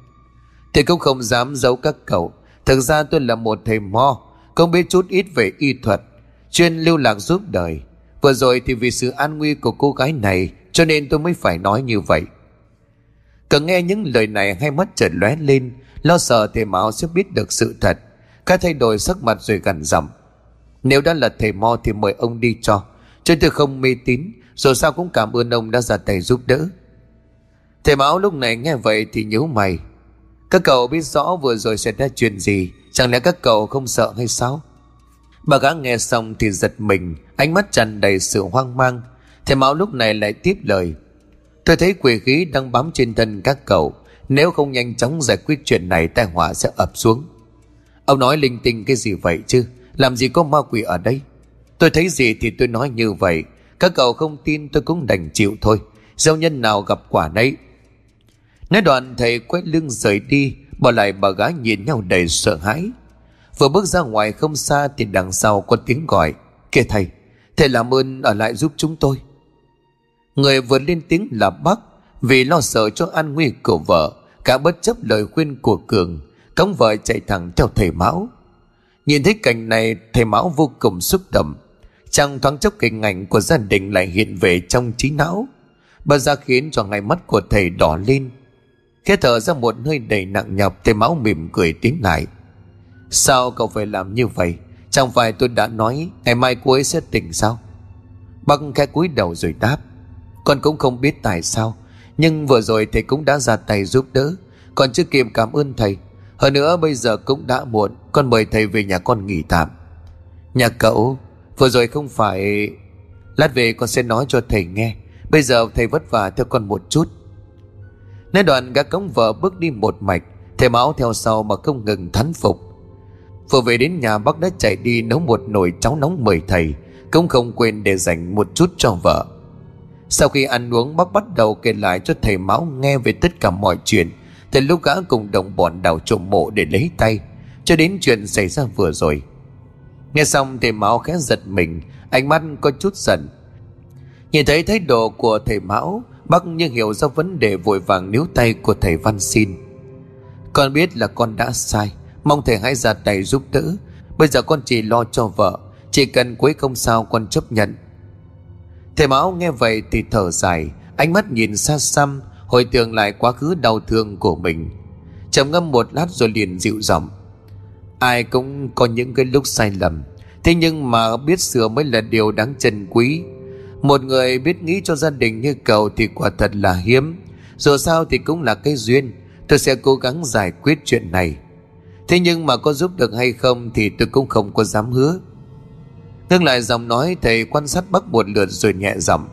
Thì cũng không dám giấu các cậu. Thực ra tôi là một thầy mo Không biết chút ít về y thuật, Chuyên lưu lạc giúp đời. Vừa rồi thì vì sự an nguy của cô gái này, Cho nên tôi mới phải nói như vậy. Cần nghe những lời này hai mắt chợt lóe lên, Lo sợ thầy Mão sẽ biết được sự thật. Các thay đổi sắc mặt rồi gần giọng. Nếu đã là thầy Mo thì mời ông đi cho. Chứ tôi không mê tín Rồi sao cũng cảm ơn ông đã ra tay giúp đỡ. Thầy Mão lúc này nghe vậy thì nhíu mày. Các cậu biết rõ vừa rồi xảy ra chuyện gì, Chẳng lẽ các cậu không sợ hay sao? Bà gã nghe xong thì giật mình, Ánh mắt tràn đầy sự hoang mang. Thầy Mão lúc này lại tiếp lời. Tôi thấy quỷ khí đang bám trên thân các cậu, Nếu không nhanh chóng giải quyết chuyện này tai họa sẽ ập xuống. Ông nói linh tinh cái gì vậy chứ? Làm gì có ma quỷ ở đây? Tôi thấy gì thì tôi nói như vậy. Các cậu không tin tôi cũng đành chịu thôi. Gieo nhân nào gặp quả nấy. Nói đoạn thầy quay lưng rời đi, Bỏ lại bà gái nhìn nhau đầy sợ hãi. Vừa bước ra ngoài không xa Thì đằng sau có tiếng gọi. Kìa thầy Thầy làm ơn ở lại giúp chúng tôi. Người vừa lên tiếng là bác, Vì lo sợ cho an nguy của vợ, Cả bất chấp lời khuyên của Cường Cống vợ chạy thẳng theo thầy Mão. Nhìn thấy cảnh này, Thầy Mão vô cùng xúc động. Trong thoáng chốc hình ảnh của gia đình lại hiện về trong trí não. Bà ra khiến cho ngay mắt của thầy đỏ lên. Khẽ thở ra một hơi đầy nặng nhọc, Thầy máu mỉm cười tiến lại. Sao cậu phải làm như vậy? Chẳng phải tôi đã nói Ngày mai cô ấy sẽ tỉnh sao? Bác khẽ cúi đầu rồi đáp. Con cũng không biết tại sao, Nhưng vừa rồi thầy cũng đã ra tay giúp đỡ. Còn chưa kịp cảm ơn thầy, Hơn nữa bây giờ cũng đã muộn, Con mời thầy về nhà con nghỉ tạm. Nhà cậu Vừa rồi không phải Lát về con sẽ nói cho thầy nghe. Bây giờ thầy vất vả theo con một chút. Nói đoạn gã cống vợ bước đi một mạch, Thầy máu theo sau mà không ngừng thán phục. Vừa về đến nhà, bác đã chạy đi nấu một nồi cháo nóng mời thầy, Cũng không quên để dành một chút cho vợ. Sau khi ăn uống, bác bắt đầu kể lại cho thầy máu nghe về tất cả mọi chuyện. Từ lúc gã cùng đồng bọn đào trộm mộ để lấy tay. Cho đến chuyện xảy ra vừa rồi Nghe xong thầy máu khẽ giật mình, Ánh mắt có chút giận. Nhìn thấy thái độ của thầy Mão, Bác như hiểu ra vấn đề vội vàng níu tay của thầy Văn xin. Con biết là con đã sai, Mong thầy hãy ra tay giúp đỡ. Bây giờ con chỉ lo cho vợ, Chỉ cần cuối không sao con chấp nhận. Thầy Mão nghe vậy thì thở dài, Ánh mắt nhìn xa xăm, Hồi tưởng lại quá khứ đau thương của mình. Trầm ngâm một lát rồi liền dịu giọng. Ai cũng có những cái lúc sai lầm. Thế nhưng mà biết sửa mới là điều đáng trân quý. Một người biết nghĩ cho gia đình như cậu thì quả thật là hiếm. Dù sao thì cũng là cái duyên. Tôi sẽ cố gắng giải quyết chuyện này. Thế nhưng mà có giúp được hay không Thì tôi cũng không có dám hứa. Ngưng lại giọng nói, Thầy quan sát bắc một lượt rồi nhẹ giọng.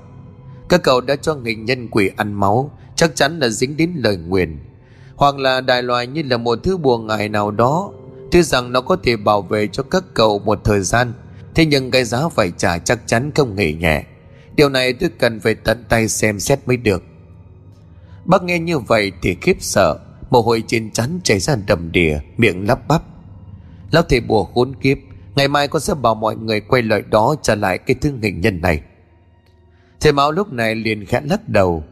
Các cậu đã cho nghịch nhân quỷ ăn máu, Chắc chắn là dính đến lời nguyền. Hoặc là đại loại như là một thứ buồn ngại nào đó. Tuy rằng nó có thể bảo vệ cho các cậu một thời gian, Thế nhưng cái giá phải trả chắc chắn không hề nhẹ. Điều này tôi cần phải tận tay xem xét mới được. Bác nghe như vậy thì khiếp sợ, Mồ hôi trên chắn chảy ra đầm đìa, Miệng lắp bắp. Lão thầy bùa khốn kiếp, Ngày mai con sẽ bảo mọi người quay lại đó Trả lại cái thương hình nhân này. Thầy Mão lúc này liền khẽ lắc đầu.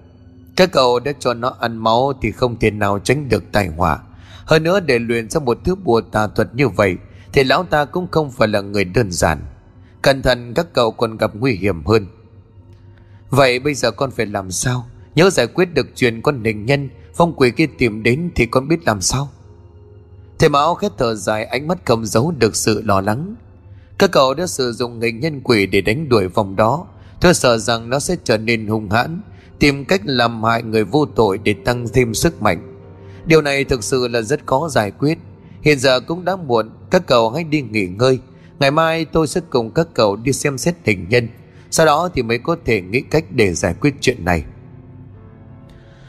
Các cậu đã cho nó ăn máu Thì không thể nào tránh được tai họa hơn nữa để luyện ra một thứ bùa tà thuật như vậy, Thì lão ta cũng không phải là người đơn giản. Cẩn thận, các cậu còn gặp nguy hiểm hơn. Vậy bây giờ con phải làm sao? Nhớ giải quyết được chuyện con nình nhân, Phong quỷ kia tìm đến thì con biết làm sao? Thầy Mão khét thở dài, ánh mắt không giấu được sự lo lắng. Các cậu đã sử dụng hình nhân quỷ để đánh đuổi vòng đó. Tôi sợ rằng nó sẽ trở nên hung hãn, Tìm cách làm hại người vô tội để tăng thêm sức mạnh. Điều này thực sự là rất khó giải quyết. Hiện giờ cũng đã muộn Các cậu hãy đi nghỉ ngơi. Ngày mai tôi sẽ cùng các cậu đi xem xét tình nhân. Sau đó thì mới có thể nghĩ cách để giải quyết chuyện này.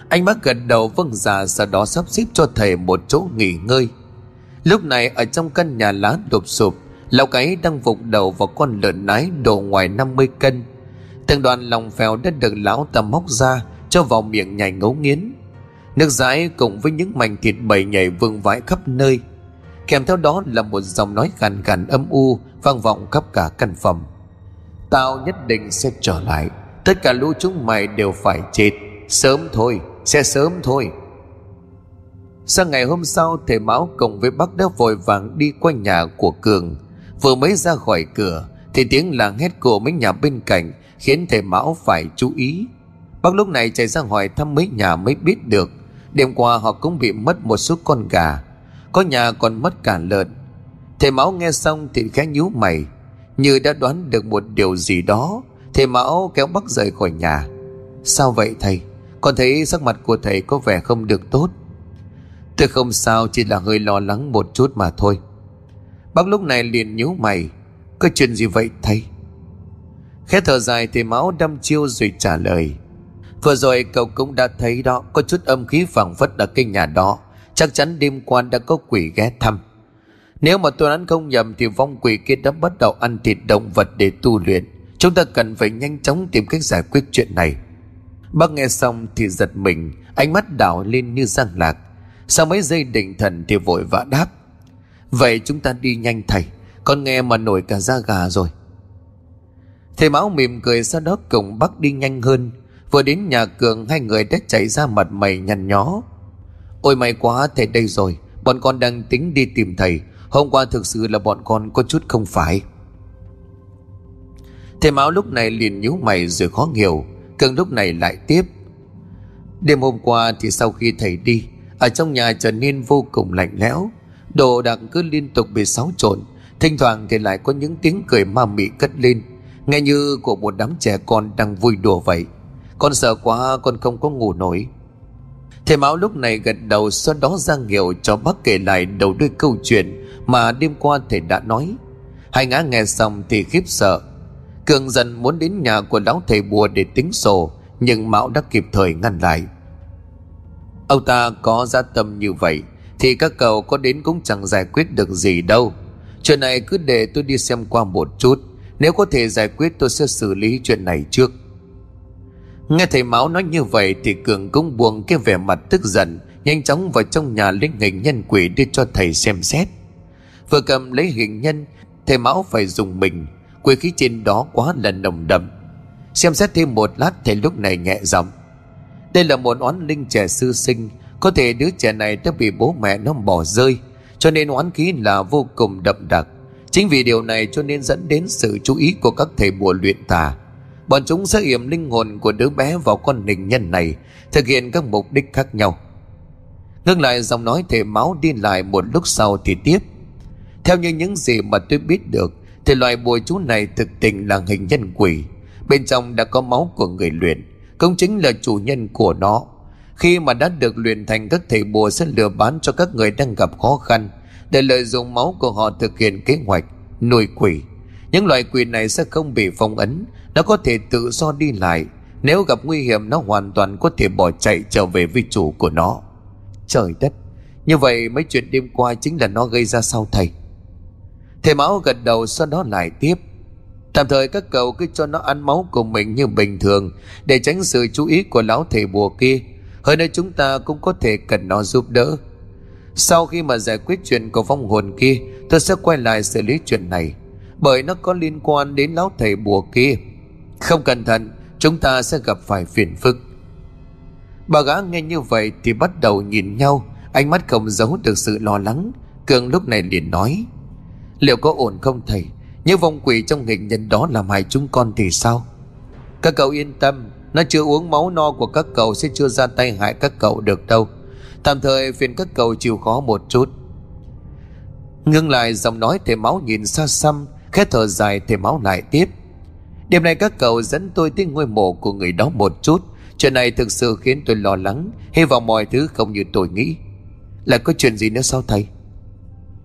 Anh bác gật đầu vâng già, Sau đó sắp xếp cho thầy một chỗ nghỉ ngơi. Lúc này ở trong căn nhà lá đột sụp Lão cái đang vụt đầu vào con lợn nái độ ngoài 50 cân. Từng đoàn lòng phèo đã được lão ta móc ra Cho vào miệng nhảy ngấu nghiến. Nước dãi cùng với những mảnh thịt bầy nhảy vương vãi khắp nơi. Kèm theo đó là một dòng nói gằn gằn âm u, Vang vọng khắp cả căn phòng. Tao nhất định sẽ trở lại. Tất cả lũ chúng mày đều phải chết. Sớm thôi, Sẽ sớm thôi. Sang ngày hôm sau, Thầy Mão cùng với bác đã vội vàng đi qua nhà của Cường. Vừa mới ra khỏi cửa, Thì tiếng làng hét của mấy nhà bên cạnh Khiến thầy Mão phải chú ý. Bác lúc này chạy ra hỏi thăm mấy nhà mới biết được. Đêm qua họ cũng bị mất một số con gà, Có nhà còn mất cả lợn. Thầy Mão nghe xong thì khẽ nhíu mày, Như đã đoán được một điều gì đó. Thầy Mão kéo Bắc rời khỏi nhà. Sao vậy thầy? Con thấy sắc mặt của thầy có vẻ không được tốt. Tôi không sao, Chỉ là hơi lo lắng một chút mà thôi. Bác lúc này liền nhíu mày, Có chuyện gì vậy thầy? Khẽ thở dài thì Mão đâm chiêu rồi trả lời Vừa rồi cậu cũng đã thấy đó, Có chút âm khí phẳng phất ở cái nhà đó. Chắc chắn đêm qua đã có quỷ ghé thăm. Nếu mà tôi đoán không nhầm Thì vong quỷ kia đã bắt đầu ăn thịt động vật để tu luyện. Chúng ta cần phải nhanh chóng tìm cách giải quyết chuyện này. Bác nghe xong thì giật mình, Ánh mắt đảo lên như răng lạc. Sau mấy giây định thần thì vội vã đáp. Vậy chúng ta đi nhanh thầy Con nghe mà nổi cả da gà rồi. Thầy Mão mỉm cười, sau đó cùng bác đi nhanh hơn. Vừa đến nhà Cường, hai người đã chạy ra mặt mày nhăn nhó. Ôi may quá thầy đây rồi, Bọn con đang tính đi tìm thầy. Hôm qua thực sự là bọn con có chút không phải. Thầy Mão lúc này liền nhíu mày rồi khó hiểu. Cường lúc này lại tiếp. Đêm hôm qua thì sau khi thầy đi, Ở trong nhà trở nên vô cùng lạnh lẽo. Đồ đạc cứ liên tục bị xáo trộn. Thỉnh thoảng thì lại có những tiếng cười ma mị cất lên. Nghe như của một đám trẻ con đang vui đùa vậy. Con sợ quá, con không có ngủ nổi. Thầy Mão lúc này gật đầu Sau đó ra hiệu cho bác kể lại đầu đuôi câu chuyện Mà đêm qua thầy đã nói. Hai ngã nghe xong thì khiếp sợ. Cường dần muốn đến nhà của lão thầy bùa để tính sổ, Nhưng Mão đã kịp thời ngăn lại. Ông ta có gia tâm như vậy Thì các cậu có đến cũng chẳng giải quyết được gì đâu. Chuyện này cứ để tôi đi xem qua một chút. Nếu có thể giải quyết tôi sẽ xử lý chuyện này trước. Nghe thầy Mão nói như vậy Thì Cường cũng buông cái vẻ mặt tức giận, Nhanh chóng vào trong nhà lấy hình nhân quỷ Đưa cho thầy xem xét. Vừa cầm lấy hình nhân, Thầy Mão phải dùng mình, Quỷ khí trên đó quá là nồng đậm. Xem xét thêm một lát, thầy lúc này nhẹ giọng, Đây là một oán linh trẻ sư sinh, Có thể đứa trẻ này đã bị bố mẹ nó bỏ rơi, Cho nên oán khí là vô cùng đậm đặc. Chính vì điều này cho nên dẫn đến sự chú ý của các thầy bùa luyện tà. Bọn chúng sẽ yểm linh hồn của đứa bé vào con hình nhân này, Thực hiện các mục đích khác nhau. Ngưng lại giọng nói thể máu đi lại một lúc sau thì tiếp. Theo như những gì mà tôi biết được, Thì loài bùa chú này thực tình là hình nhân quỷ. Bên trong đã có máu của người luyện, Cũng chính là chủ nhân của nó. Khi mà đã được luyện thành các thầy bùa sẽ lừa bán cho các người đang gặp khó khăn Để lợi dụng máu của họ thực hiện kế hoạch Nuôi quỷ. Những loài quỷ này sẽ không bị phong ấn nó có thể tự do đi lại. Nếu gặp nguy hiểm, nó hoàn toàn có thể bỏ chạy trở về với chủ của nó. Trời đất! Như vậy mấy chuyện đêm qua chính là nó gây ra sau thầy. Thầy Mão gật đầu, sau đó lại tiếp. Tạm thời các cậu cứ cho nó ăn máu của mình như bình thường, Để tránh sự chú ý của lão thầy bùa kia. Hơn nữa chúng ta cũng có thể cần nó giúp đỡ. Sau khi mà giải quyết chuyện của phong hồn kia, Tôi sẽ quay lại xử lý chuyện này, Bởi nó có liên quan đến lão thầy bùa kia. Không cẩn thận, Chúng ta sẽ gặp phải phiền phức. Bà gã nghe như vậy thì bắt đầu nhìn nhau, Ánh mắt không giấu được sự lo lắng. Cường lúc này liền nói, Liệu có ổn không thầy? Những vong quỷ trong hình nhân đó làm hại chúng con thì sao? Các cậu yên tâm, Nó chưa uống máu no của các cậu Sẽ chưa ra tay hại các cậu được đâu. Tạm thời phiền các cậu chịu khó một chút. Ngưng lại giọng nói thầy máu nhìn xa xăm, Khẽ thở dài thầy máu lại tiếp. Đêm nay các cậu dẫn tôi tới ngôi mộ của người đó một chút. Chuyện này thực sự khiến tôi lo lắng. Hy vọng mọi thứ không như tôi nghĩ. Là có chuyện gì nữa sao thầy?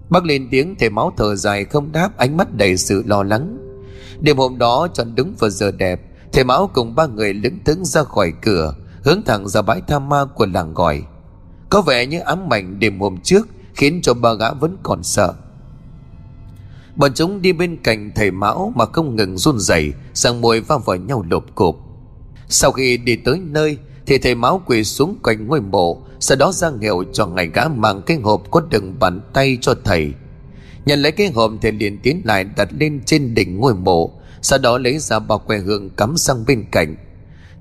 Bác lên tiếng thầy máu thở dài không đáp, ánh mắt đầy sự lo lắng. Đêm hôm đó chọn đúng vào giờ đẹp, Thầy máu cùng ba người lững thững ra khỏi cửa, Hướng thẳng ra bãi tha ma của làng gọi Có vẻ như ám ảnh đêm hôm trước Khiến cho ba gã vẫn còn sợ. Bọn chúng đi bên cạnh thầy Mão mà không ngừng run rẩy, sang môi va vào nhau lộp cộp. Sau khi đi tới nơi thì thầy Mão quỳ xuống quanh ngôi mộ, sau đó ra hiệu cho ngài gã mang cái hộp có đựng bàn tay cho thầy. Nhận lấy cái hộp thầy liền tiến lại đặt lên trên đỉnh ngôi mộ, sau đó lấy ra bao que hương cắm sang bên cạnh.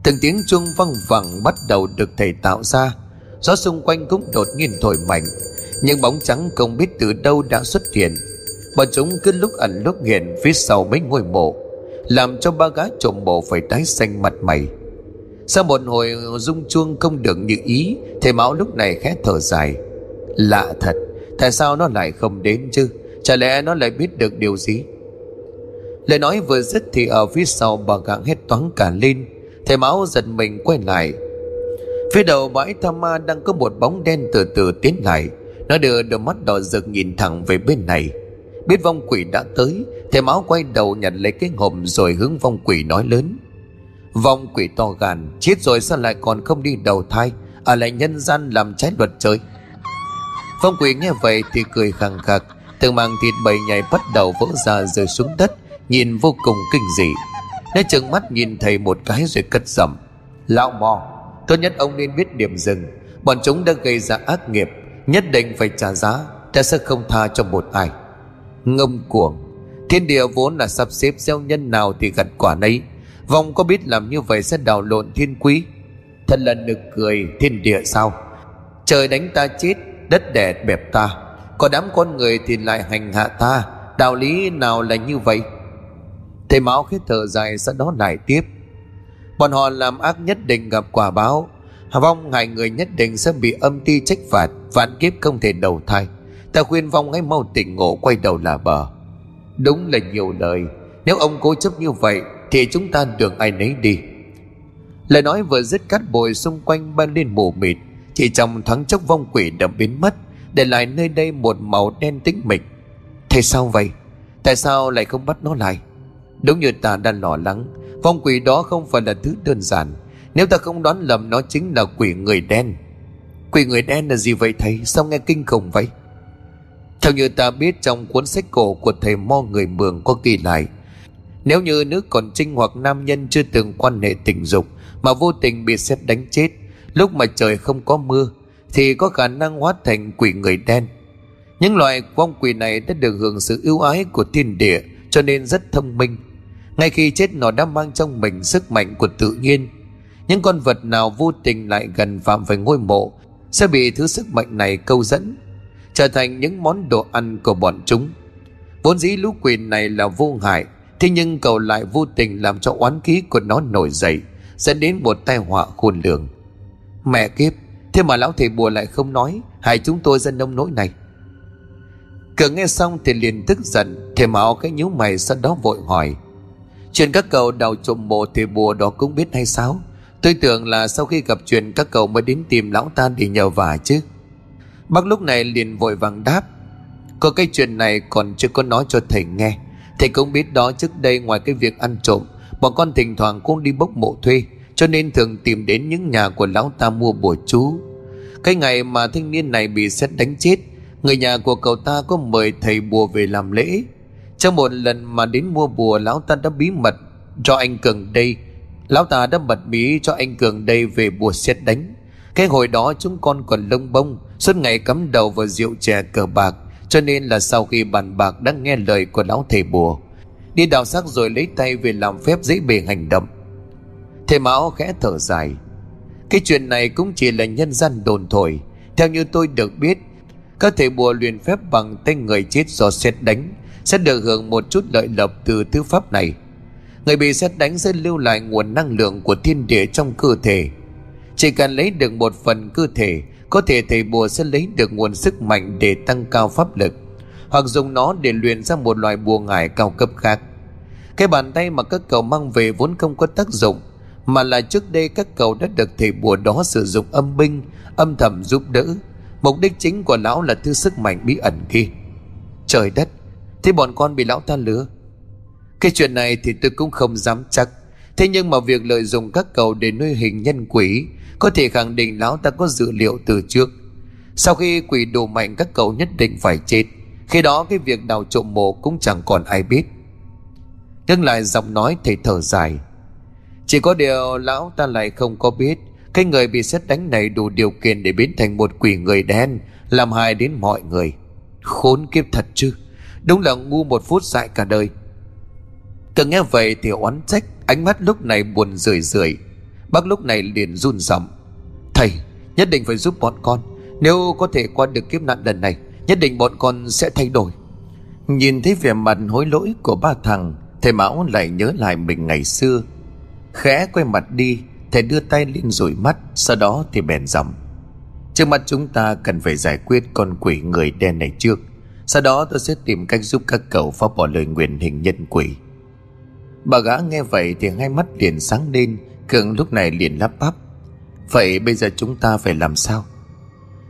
Từng tiếng chuông văng vẳng bắt đầu được thầy tạo ra, gió xung quanh cũng đột nhiên thổi mạnh, những bóng trắng không biết từ đâu đã xuất hiện Bọn chúng cứ lúc ẩn lúc hiện phía sau mấy ngôi mộ, Làm cho ba gã trộm mộ phải tái xanh mặt mày. Sau một hồi rung chuông không được như ý, Thầy Mão lúc này khẽ thở dài. Lạ thật, Tại sao nó lại không đến chứ? Chả lẽ nó lại biết được điều gì? Lời nói vừa dứt thì ở phía sau bà gã hét toán cả lên. Thầy Mão giật mình quay lại. Phía đầu bãi tham ma đang có một bóng đen từ từ tiến lại. Nó đưa đôi mắt đỏ rực nhìn thẳng về bên này. Biết vong quỷ đã tới Thầy máu quay đầu nhận lấy cái hộp Rồi hướng vong quỷ nói lớn. Vong quỷ to gan, Chết rồi sao lại còn không đi đầu thai? Ở lại nhân gian làm trái luật trời. Vong quỷ nghe vậy thì cười khằng khặc, Từng màng thịt bầy nhảy bắt đầu vỡ ra rơi xuống đất, Nhìn vô cùng kinh dị. Nó chừng mắt nhìn thầy một cái rồi cất giọng, Lão mò, Tốt nhất ông nên biết điểm dừng. Bọn chúng đã gây ra ác nghiệp, Nhất định phải trả giá, Ta sẽ không tha cho một ai ngông cuồng. Thiên địa vốn là sắp xếp gieo nhân nào thì gặt quả nấy. Vong có biết làm như vậy sẽ đào lộn thiên quý. Thật là nực cười, thiên địa sao? Trời đánh ta chết, đất đẻ bẹp ta. Có đám con người thì lại hành hạ ta. Đạo lý nào là như vậy? Thầy máu khẽ thở dài, sau đó lại tiếp. Bọn họ làm ác nhất định gặp quả báo. Vong hại người nhất định sẽ bị âm ti trách phạt. Vạn kiếp không thể đầu thai. Ta khuyên Vong hãy mau tỉnh ngộ, quay đầu là bờ. Đúng là nhiều lời Nếu ông cố chấp như vậy Thì chúng ta đường ai nấy đi. Lời nói vừa dứt cát bồi xung quanh ban lên mù mịt, Chỉ trong thoáng chốc vong quỷ đã biến mất, Để lại nơi đây một màu đen tĩnh mịch. Thế sao vậy? Tại sao lại không bắt nó lại? Đúng như ta đang lo lắng, Vong quỷ đó không phải là thứ đơn giản. Nếu ta không đoán lầm, nó chính là quỷ người đen. Quỷ người đen là gì vậy thầy? Sao nghe kinh khủng vậy? Theo như ta biết, trong cuốn sách cổ của thầy Mo người Mường có ghi lại, Nếu như nữ còn trinh hoặc nam nhân chưa từng quan hệ tình dục Mà vô tình bị xét đánh chết, Lúc mà trời không có mưa, Thì có khả năng hóa thành quỷ người đen. Những loài vong quỷ này đã được hưởng sự ưu ái của thiên địa, Cho nên rất thông minh. Ngay khi chết, nó đã mang trong mình sức mạnh của tự nhiên. Những con vật nào vô tình lại gần phạm về ngôi mộ, Sẽ bị thứ sức mạnh này câu dẫn. Trở thành những món đồ ăn của bọn chúng. Vốn dĩ lũ quỷ này là vô hại, Thế nhưng cậu lại vô tình làm cho oán khí của nó nổi dậy, Dẫn đến một tai họa khôn lường. Mẹ kiếp, Thế mà lão thầy bùa lại không nói, Hại chúng tôi dân nông nỗi này. Cờ nghe xong thì liền tức giận Thầy Mão cái nhíu mày sau đó vội hỏi. Chuyện các cậu đào trộm mộ thì bùa đó cũng biết hay sao? Tôi tưởng là sau khi gặp chuyện các cậu mới đến tìm lão ta để nhờ vả chứ. Bác lúc này liền vội vàng đáp. Có cái chuyện này còn chưa có nói cho thầy nghe. Thầy cũng biết đó, trước đây ngoài cái việc ăn trộm, Bọn con thỉnh thoảng cũng đi bốc mộ thuê, Cho nên thường tìm đến những nhà của lão ta mua bùa chú. Cái ngày mà thanh niên này bị xét đánh chết, Người nhà của cậu ta có mời thầy bùa về làm lễ. Trong một lần mà đến mua bùa, Lão ta đã bí mật cho anh Cường đây. Lão ta đã mật bí cho anh Cường đây về bùa xét đánh. Cái hồi đó chúng con còn lông bông Suốt ngày cắm đầu vào rượu chè cờ bạc, Cho nên là sau khi bàn bạc đã nghe lời của lão thầy bùa. Đi đào xác rồi lấy tay về làm phép dễ bề hành động. Thầy Mão khẽ thở dài. Cái chuyện này cũng chỉ là nhân gian đồn thổi. Theo như tôi được biết, Các thầy bùa luyện phép bằng tay người chết do xét đánh sẽ được hưởng một chút lợi lộc từ tư pháp này. Người bị xét đánh sẽ lưu lại nguồn năng lượng của thiên địa trong cơ thể. Chỉ cần lấy được một phần cơ thể có thể thầy bùa sẽ lấy được nguồn sức mạnh để tăng cao pháp lực, hoặc dùng nó để luyện ra một loại bùa ngải cao cấp khác. Cái bàn tay mà các cậu mang về vốn không có tác dụng, mà là trước đây các cậu đã được thầy bùa đó sử dụng âm binh, âm thầm giúp đỡ. Mục đích chính của lão là thứ sức mạnh bí ẩn kia. Trời đất, Thế bọn con bị lão ta lừa. Cái chuyện này thì tôi cũng không dám chắc. Thế nhưng mà việc lợi dụng các cầu để nuôi hình nhân quỷ có thể khẳng định lão ta có dự liệu từ trước. Sau khi quỷ đủ mạnh các cậu nhất định phải chết, Khi đó cái việc đào trộm mộ cũng chẳng còn ai biết. Nhưng lại giọng nói, thầy thở dài. Chỉ có điều lão ta lại không có biết, Cái người bị xét đánh này đủ điều kiện để biến thành một quỷ người đen, Làm hại đến mọi người. Khốn kiếp thật chứ, Đúng là ngu một phút dại cả đời. Cần nghe vậy thì oán trách, Ánh mắt lúc này buồn rười rượi. Bác lúc này liền run giọng. Thầy, nhất định phải giúp bọn con. Nếu có thể qua được kiếp nạn lần này, Nhất định bọn con sẽ thay đổi. Nhìn thấy vẻ mặt hối lỗi của ba thằng, Thầy Mão lại nhớ lại mình ngày xưa. Khẽ quay mặt đi, Thầy đưa tay lên rủi mắt, Sau đó thì bèn giọng. Trước mắt chúng ta cần phải giải quyết con quỷ người đen này trước. Sau đó tôi sẽ tìm cách giúp các cậu phá bỏ lời nguyện hình nhân quỷ. Bà gã nghe vậy thì hai mắt liền sáng lên Cường lúc này liền lắp bắp. Vậy bây giờ chúng ta phải làm sao?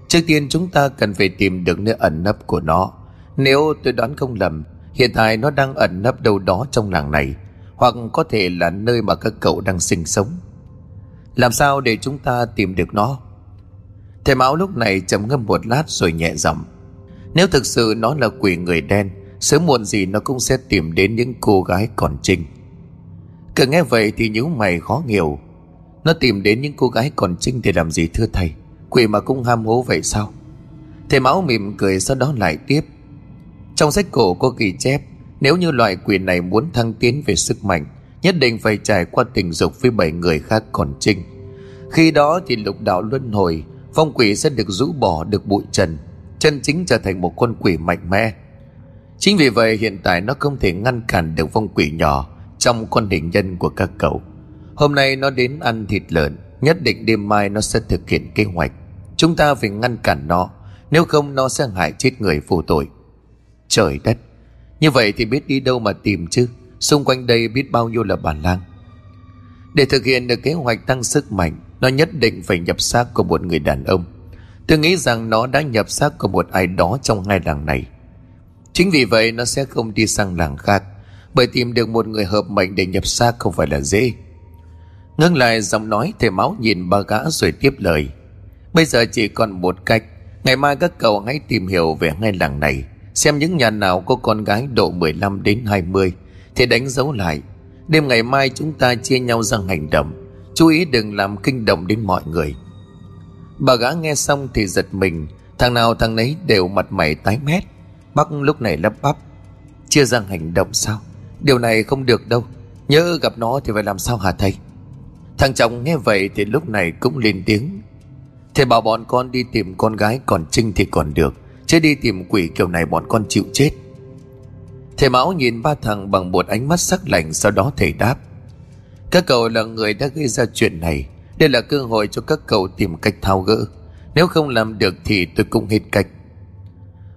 Trước tiên chúng ta cần phải tìm được nơi ẩn nấp của nó. Nếu tôi đoán không lầm, Hiện tại nó đang ẩn nấp đâu đó trong làng này, Hoặc có thể là nơi mà các cậu đang sinh sống. Làm sao để chúng ta tìm được nó? Thầy Mão lúc này trầm ngâm một lát rồi nhẹ giọng. Nếu thực sự nó là quỷ người đen, Sớm muộn gì nó cũng sẽ tìm đến những cô gái còn trinh. Cứ nghe vậy thì nhíu mày khó hiểu. Nó tìm đến những cô gái còn trinh để làm gì thưa thầy? Quỷ mà cũng ham hố vậy sao? Thầy máu mỉm cười sau đó lại tiếp. Trong sách cổ có ghi chép, Nếu như loại quỷ này muốn thăng tiến về sức mạnh, Nhất định phải trải qua tình dục với bảy người khác còn trinh. Khi đó thì lục đạo luân hồi, Phong quỷ sẽ được rũ bỏ, được bụi trần, chân chính trở thành một con quỷ mạnh mẽ. Chính vì vậy hiện tại nó không thể ngăn cản được phong quỷ nhỏ trong con định nhân của các cậu. Hôm nay nó đến ăn thịt lợn, Nhất định đêm mai nó sẽ thực hiện kế hoạch. Chúng ta phải ngăn cản nó, Nếu không nó sẽ hại chết người vô tội. Trời đất! Như vậy thì biết đi đâu mà tìm chứ? Xung quanh đây biết bao nhiêu là bản lang Để thực hiện được kế hoạch tăng sức mạnh, Nó nhất định phải nhập xác của một người đàn ông. Tôi nghĩ rằng nó đã nhập xác của một ai đó trong hai làng này. Chính vì vậy nó sẽ không đi sang làng khác. Bởi tìm được một người hợp mệnh để nhập xác không phải là dễ. Ngưng lại giọng nói thầy máu nhìn ba gã rồi tiếp lời. Bây giờ chỉ còn một cách, Ngày mai các cậu hãy tìm hiểu về ngay làng này, Xem những nhà nào có con gái độ 15 đến 20 Thì đánh dấu lại. Đêm ngày mai chúng ta chia nhau ra hành động, Chú ý đừng làm kinh động đến mọi người. Bà gã nghe xong thì giật mình, Thằng nào thằng nấy đều mặt mày tái mét. Bắc lúc này lắp bắp, Chia ra hành động sao? Điều này không được đâu. Nhớ gặp nó thì phải làm sao hả thầy? Thằng chồng nghe vậy thì lúc này cũng lên tiếng. Thầy bảo bọn con đi tìm con gái còn trinh thì còn được. Chứ đi tìm quỷ kiểu này bọn con chịu chết. Thầy Mão nhìn ba thằng bằng một ánh mắt sắc lạnh, Sau đó thầy đáp. Các cậu là người đã gây ra chuyện này. Đây là cơ hội cho các cậu tìm cách thao gỡ. Nếu không làm được thì tôi cũng hết cách.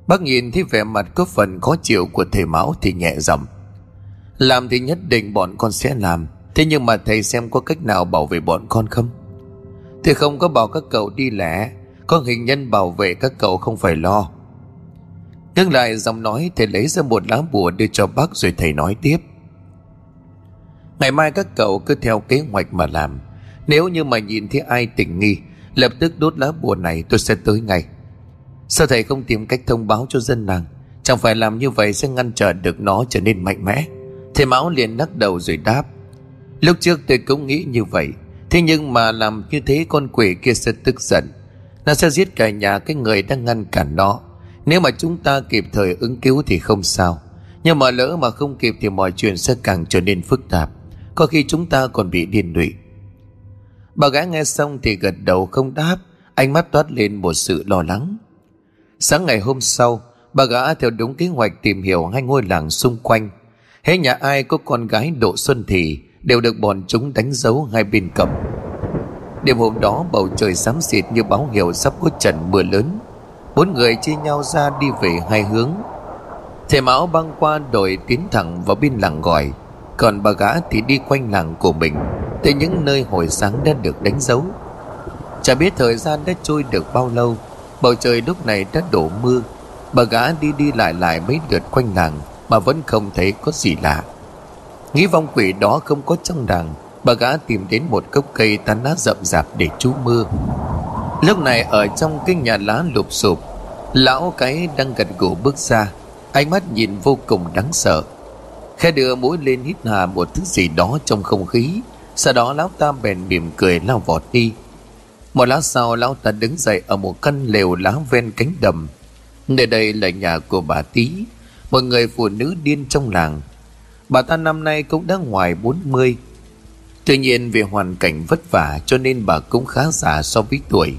Bác nhìn thấy vẻ mặt có phần khó chịu của thầy Mão thì nhẹ giọng. Làm thì nhất định bọn con sẽ làm. Thế nhưng mà thầy xem có cách nào bảo vệ bọn con không? Thầy không có bảo các cậu đi lẻ. Có hình nhân bảo vệ các cậu không phải lo. Ngưng lại giọng nói, Thầy lấy ra một lá bùa đưa cho bác Rồi thầy nói tiếp. Ngày mai các cậu cứ theo kế hoạch mà làm. Nếu như mà nhìn thấy ai tình nghi, Lập tức đốt lá bùa này tôi sẽ tới ngay. Sao thầy không tìm cách thông báo cho dân làng? Chẳng phải làm như vậy sẽ ngăn trở được nó trở nên mạnh mẽ. Thầy Mão liền lắc đầu rồi đáp, Lúc trước tôi cũng nghĩ như vậy, Thế nhưng mà làm như thế con quỷ kia sẽ tức giận. Nó sẽ giết cả nhà cái người đang ngăn cản nó. Nếu mà chúng ta kịp thời ứng cứu thì không sao. Nhưng mà lỡ mà không kịp thì mọi chuyện sẽ càng trở nên phức tạp. Có khi chúng ta còn bị điên lụy. Bà gái nghe xong thì gật đầu không đáp, Ánh mắt toát lên một sự lo lắng. Sáng ngày hôm sau, Bà gã theo đúng kế hoạch tìm hiểu hai ngôi làng xung quanh. Hễ nhà ai có con gái độ xuân thì đều được bọn chúng đánh dấu hai bên cầm đêm hôm đó, bầu trời xám xịt như báo hiệu sắp có trận mưa lớn. Bốn người chia nhau ra đi về hai hướng. Thầy mão băng qua đội tiến thẳng vào bên làng gọi, còn bà gã thì đi quanh làng của mình, tới những nơi hồi sáng đã được đánh dấu. Chả biết thời gian đã trôi được bao lâu, bầu trời lúc này đã đổ mưa. Bà gã đi đi lại lại mấy lượt quanh làng mà vẫn không thấy có gì lạ. Nghĩ vong quỷ đó không có trong đàng, Bà gã tìm đến một gốc cây tán lá rậm rạp để trú mưa Lúc này ở trong cái nhà lá lụp sụp, Lão cái đang gật gù bước ra, Ánh mắt nhìn vô cùng đáng sợ. Khe đưa mũi lên hít hà một thứ gì đó trong không khí, Sau đó lão ta bèn mỉm cười lao vọt đi. Một lát sau, lão ta đứng dậy ở một căn lều lá ven cánh đầm. Nơi đây là nhà của bà Tí một người phụ nữ điên trong làng. Bà ta năm nay cũng đã ngoài 40 Tuy nhiên vì hoàn cảnh vất vả cho nên bà cũng khá già so với tuổi.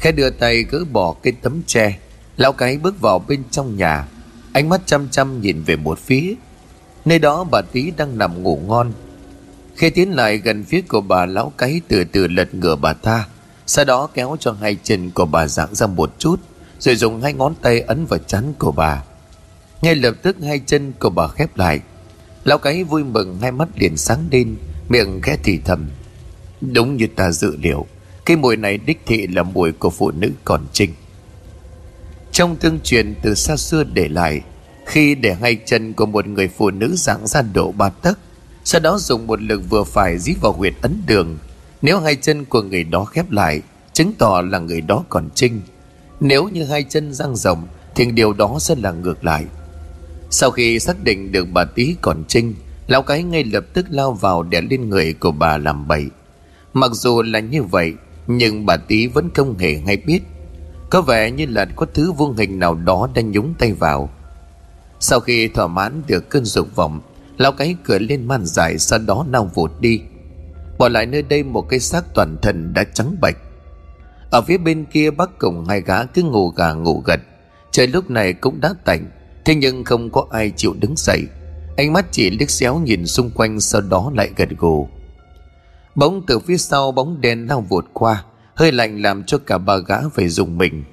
Khẽ đưa tay gỡ bỏ cái tấm tre, Lão cái bước vào bên trong nhà. Ánh mắt chăm chăm nhìn về một phía. Nơi đó bà tí đang nằm ngủ ngon. Khi tiến lại gần phía của bà lão cái từ từ lật ngửa bà ta. Sau đó kéo cho hai chân của bà dạng ra một chút, Rồi dùng hai ngón tay ấn vào chắn của bà. Ngay lập tức hai chân của bà khép lại. Lão cái vui mừng, hai mắt liền sáng lên, Miệng khẽ thì thầm. Đúng như ta dự liệu, Cái mùi này đích thị là mùi của phụ nữ còn trinh. Trong tương truyền từ xa xưa để lại, Khi để hai chân của một người phụ nữ dạng ra độ ba tấc, Sau đó dùng một lực vừa phải dí vào huyệt ấn đường, Nếu hai chân của người đó khép lại, Chứng tỏ là người đó còn trinh. Nếu như hai chân răng rộng, Thì điều đó sẽ là ngược lại sau khi xác định được bà tí còn trinh, Lão cái ngay lập tức lao vào đè lên người của bà làm bậy. Mặc dù là như vậy, Nhưng bà tí vẫn không hề hay biết. Có vẻ như là có thứ vô hình nào đó đang nhúng tay vào. Sau khi thỏa mãn được cơn dục vọng, Lão cái cười lên man dài Sau đó lao vụt đi. Bỏ lại nơi đây một cái xác toàn thân đã trắng bạch Ở phía bên kia bác cùng hai gã cứ ngủ gà ngủ gật, Trời lúc này cũng đã tạnh. Thế nhưng không có ai chịu đứng dậy. Ánh mắt chỉ liếc xéo nhìn xung quanh Sau đó lại gật gù. Bóng từ phía sau bóng đen lao vụt qua, Hơi lạnh làm cho cả bà gã phải dùng mình.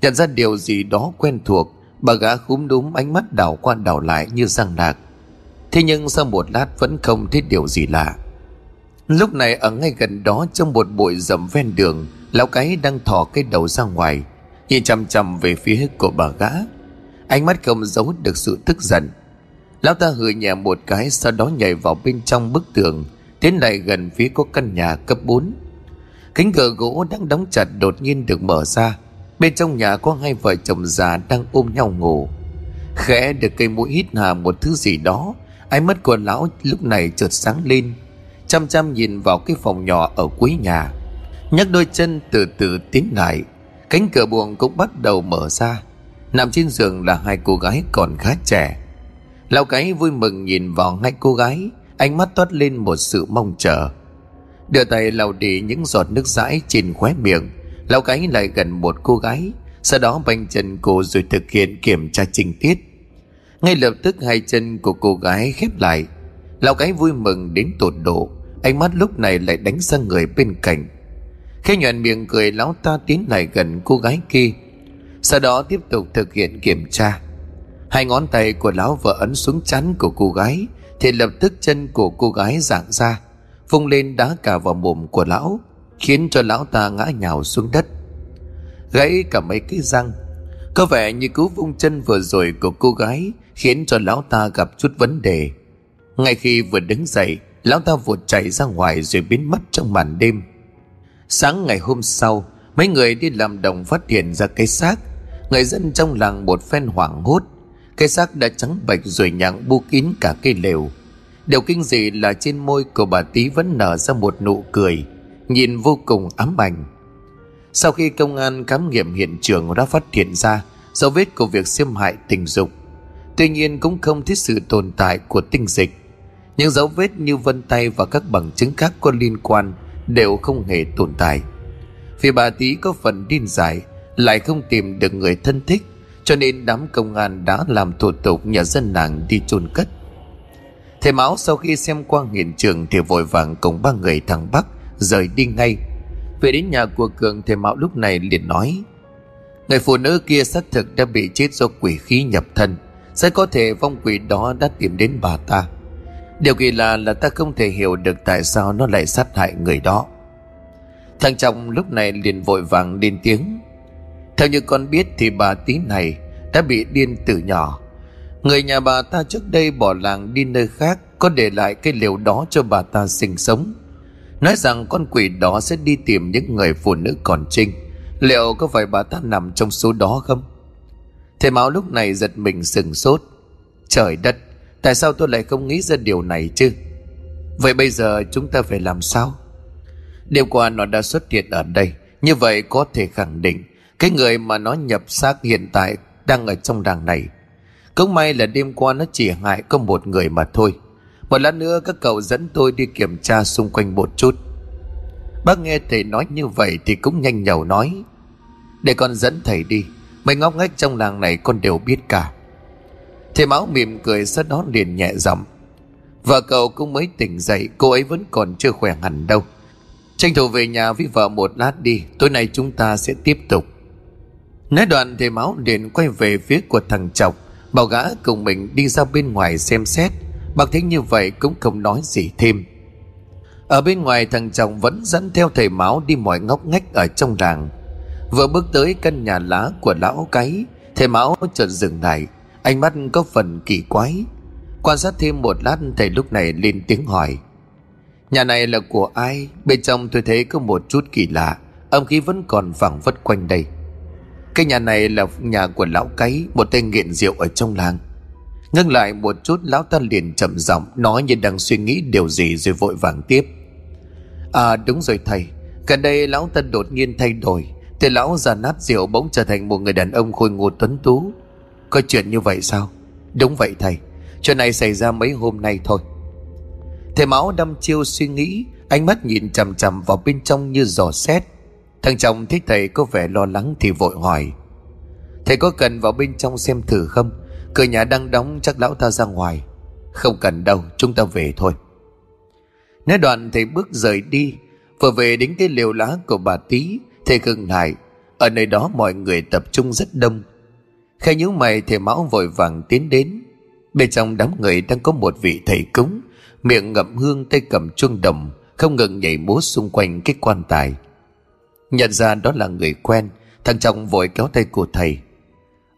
Nhận ra điều gì đó quen thuộc, Bà gã khúm đúm ánh mắt đảo qua đảo lại như răng lạc. Thế nhưng sau một lát vẫn không thấy điều gì lạ. Lúc này ở ngay gần đó trong một bụi rậm ven đường, Lão cái đang thò cái đầu ra ngoài, Nhìn chăm chăm về phía của bà gã. Ánh mắt không giấu được sự tức giận. Lão ta hừ nhẹ một cái, Sau đó nhảy vào bên trong bức tường, Tiến lại gần phía có căn nhà cấp 4 Cánh cửa gỗ đang đóng chặt đột nhiên được mở ra. Bên trong nhà có hai vợ chồng già đang ôm nhau ngủ. Khẽ được cây mũi hít hà một thứ gì đó, Ánh mắt của lão lúc này chợt sáng lên, Chăm chăm nhìn vào cái phòng nhỏ ở cuối nhà. Nhấc đôi chân từ từ tiến lại, Cánh cửa buồng cũng bắt đầu mở ra. Nằm trên giường là hai cô gái còn khá trẻ. Lão cái vui mừng nhìn vào hai cô gái, Ánh mắt toát lên một sự mong chờ. Đưa tay lau đi những giọt nước dãi trên khóe miệng, Lão cái lại gần một cô gái, Sau đó banh chân cô rồi thực hiện kiểm tra trình tiết. Ngay lập tức hai chân của cô gái khép lại. Lão cái vui mừng đến tột độ, Ánh mắt lúc này lại đánh sang người bên cạnh. Khi nhuận miệng cười lão ta tiến lại gần cô gái kia. Sau đó tiếp tục thực hiện kiểm tra. Hai ngón tay của lão vợ ấn xuống chắn của cô gái, Thì lập tức chân của cô gái dạng ra vung lên đá cả vào mồm của lão, Khiến cho lão ta ngã nhào xuống đất. Gãy cả mấy cái răng. Có vẻ như cú vung chân vừa rồi của cô gái Khiến cho lão ta gặp chút vấn đề. Ngay khi vừa đứng dậy, Lão ta vụt chạy ra ngoài rồi biến mất trong màn đêm. Sáng ngày hôm sau, Mấy người đi làm đồng phát hiện ra cái xác Người dân trong làng một phen hoảng hốt. Cái xác đã trắng bệch rồi nhặng bu kín cả cây lều. Điều kinh dị là trên môi của bà Tý vẫn nở ra một nụ cười, Nhìn vô cùng ám ảnh. Sau khi công an khám nghiệm hiện trường đã phát hiện ra Dấu vết của việc xâm hại tình dục, Tuy nhiên cũng không thấy sự tồn tại của tinh dịch. Những dấu vết như vân tay và các bằng chứng khác có liên quan đều không hề tồn tại. Vì bà Tý có phần điên dại lại không tìm được người thân thích, cho nên đám công an đã làm thủ tục nhà dân làng đi chôn cất. Thầy máu sau khi xem qua hiện trường thì vội vàng cùng ba người thằng bắc rời đi ngay. Về đến nhà của cường, thầy máu lúc này liền nói, người phụ nữ kia xác thực đã bị chết do quỷ khí nhập thân sẽ có thể vong quỷ đó đã tìm đến bà ta. Điều kỳ lạ là ta không thể hiểu được tại sao nó lại sát hại người đó. Thằng trọng lúc này liền vội vàng lên tiếng theo như con biết thì bà tí này đã bị điên từ nhỏ. Người nhà bà ta trước đây bỏ làng đi nơi khác, Có để lại cái liều đó cho bà ta sinh sống. Nói rằng con quỷ đó sẽ đi tìm những người phụ nữ còn trinh. Liệu có phải bà ta nằm trong số đó không? Thầy Mão lúc này giật mình sừng sốt. Trời đất, Tại sao tôi lại không nghĩ ra điều này chứ? Vậy bây giờ chúng ta phải làm sao? Đêm qua nó đã xuất hiện ở đây, Như vậy có thể khẳng định cái người mà nó nhập xác hiện tại Đang ở trong đàng này. Cũng may là đêm qua nó chỉ hại có một người mà thôi. Một lát nữa các cậu dẫn tôi đi kiểm tra xung quanh một chút. Bác nghe thầy nói như vậy Thì cũng nhanh nhẩu nói. Để con dẫn thầy đi, Mấy ngóc ngách trong làng này con đều biết cả. Thầy Mão mỉm cười sau đó liền nhẹ giọng. Vợ cậu cũng mới tỉnh dậy, Cô ấy vẫn còn chưa khỏe hẳn đâu. Tranh thủ về nhà với vợ một lát đi, Tối nay chúng ta sẽ tiếp tục. Nói đoạn thầy máu liền quay về phía của thằng Chọc. Bảo gã cùng mình đi ra bên ngoài xem xét. Bác thấy như vậy cũng không nói gì thêm. Ở bên ngoài thằng chồng vẫn dẫn theo thầy máu đi mọi ngóc ngách ở trong làng. Vừa bước tới căn nhà lá của lão cái, Thầy máu chợt dừng lại. Ánh mắt có phần kỳ quái. Quan sát thêm một lát, thầy lúc này lên tiếng hỏi. Nhà này là của ai? Bên trong tôi thấy có một chút kỳ lạ. Âm khí vẫn còn vẳng vất quanh đây. Cái nhà này là nhà của lão cái, Một tên nghiện rượu ở trong làng. Ngưng lại một chút, Lão ta liền chậm giọng Nói như đang suy nghĩ điều gì rồi vội vàng tiếp. À đúng rồi thầy. Gần đây lão ta đột nhiên thay đổi, Thì lão già nát rượu bỗng trở thành một người đàn ông khôi ngô tuấn tú. Có chuyện như vậy sao? Đúng vậy thầy. Chuyện này xảy ra mấy hôm nay thôi. Thầy máu đâm chiêu suy nghĩ, Ánh mắt nhìn chằm chằm vào bên trong như giò xét. Thằng chồng thấy thầy có vẻ lo lắng thì vội hỏi. Thầy có cần vào bên trong xem thử không? Cửa nhà đang đóng, chắc lão ta ra ngoài. Không cần đâu, chúng ta về thôi. Nói đoạn thầy bước rời đi. Vừa về đến cái liều lá của bà tí Thầy ngừng lại. Ở nơi đó mọi người tập trung rất đông. Khai nhíu mày, thầy Mão vội vàng tiến đến. Bên trong đám người đang có một vị thầy cúng. Miệng ngậm hương, tay cầm chuông đồng, Không ngừng nhảy múa xung quanh cái quan tài. Nhận ra đó là người quen, Thằng chồng vội kéo tay của thầy.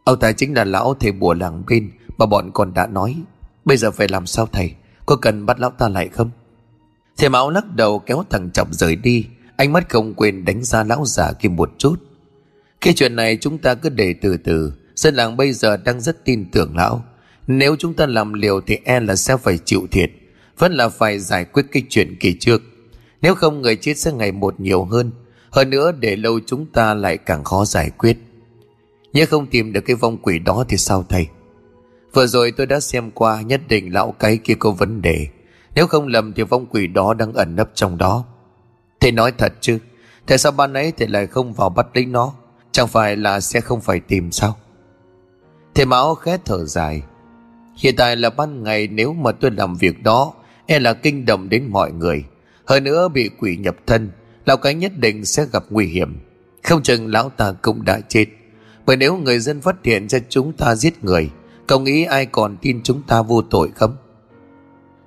Ông ta chính là lão thầy bùa làng bên Mà bọn con đã nói. Bây giờ phải làm sao thầy? Có cần bắt lão ta lại không? Thầy Mão lắc đầu kéo thằng chồng rời đi. Ánh mắt không quên đánh giá lão già kia một chút. Cái chuyện này chúng ta cứ để từ từ. Dân làng bây giờ đang rất tin tưởng lão. Nếu chúng ta làm liều thì e là sẽ phải chịu thiệt. Vẫn là phải giải quyết cái chuyện kỳ trước. Nếu không, người chết sẽ ngày một nhiều hơn. Hơn nữa để lâu chúng ta lại càng khó giải quyết. Nhớ không tìm được cái vong quỷ đó thì sao thầy? Vừa rồi tôi đã xem qua Nhất định lão cái kia có vấn đề. Nếu không lầm thì vong quỷ đó đang ẩn nấp trong đó. Thầy nói thật chứ, Tại sao ban ấy thầy lại không vào bắt lấy nó? Chẳng phải là sẽ không phải tìm sao? Thầy Mão khẽ thở dài. Hiện tại là ban ngày, nếu mà tôi làm việc đó E là kinh động đến mọi người. Hơn nữa bị quỷ nhập thân Lão cái nhất định sẽ gặp nguy hiểm. Không chừng lão ta cũng đã chết. Bởi nếu người dân phát hiện ra chúng ta giết người, Cậu nghĩ ai còn tin chúng ta vô tội không?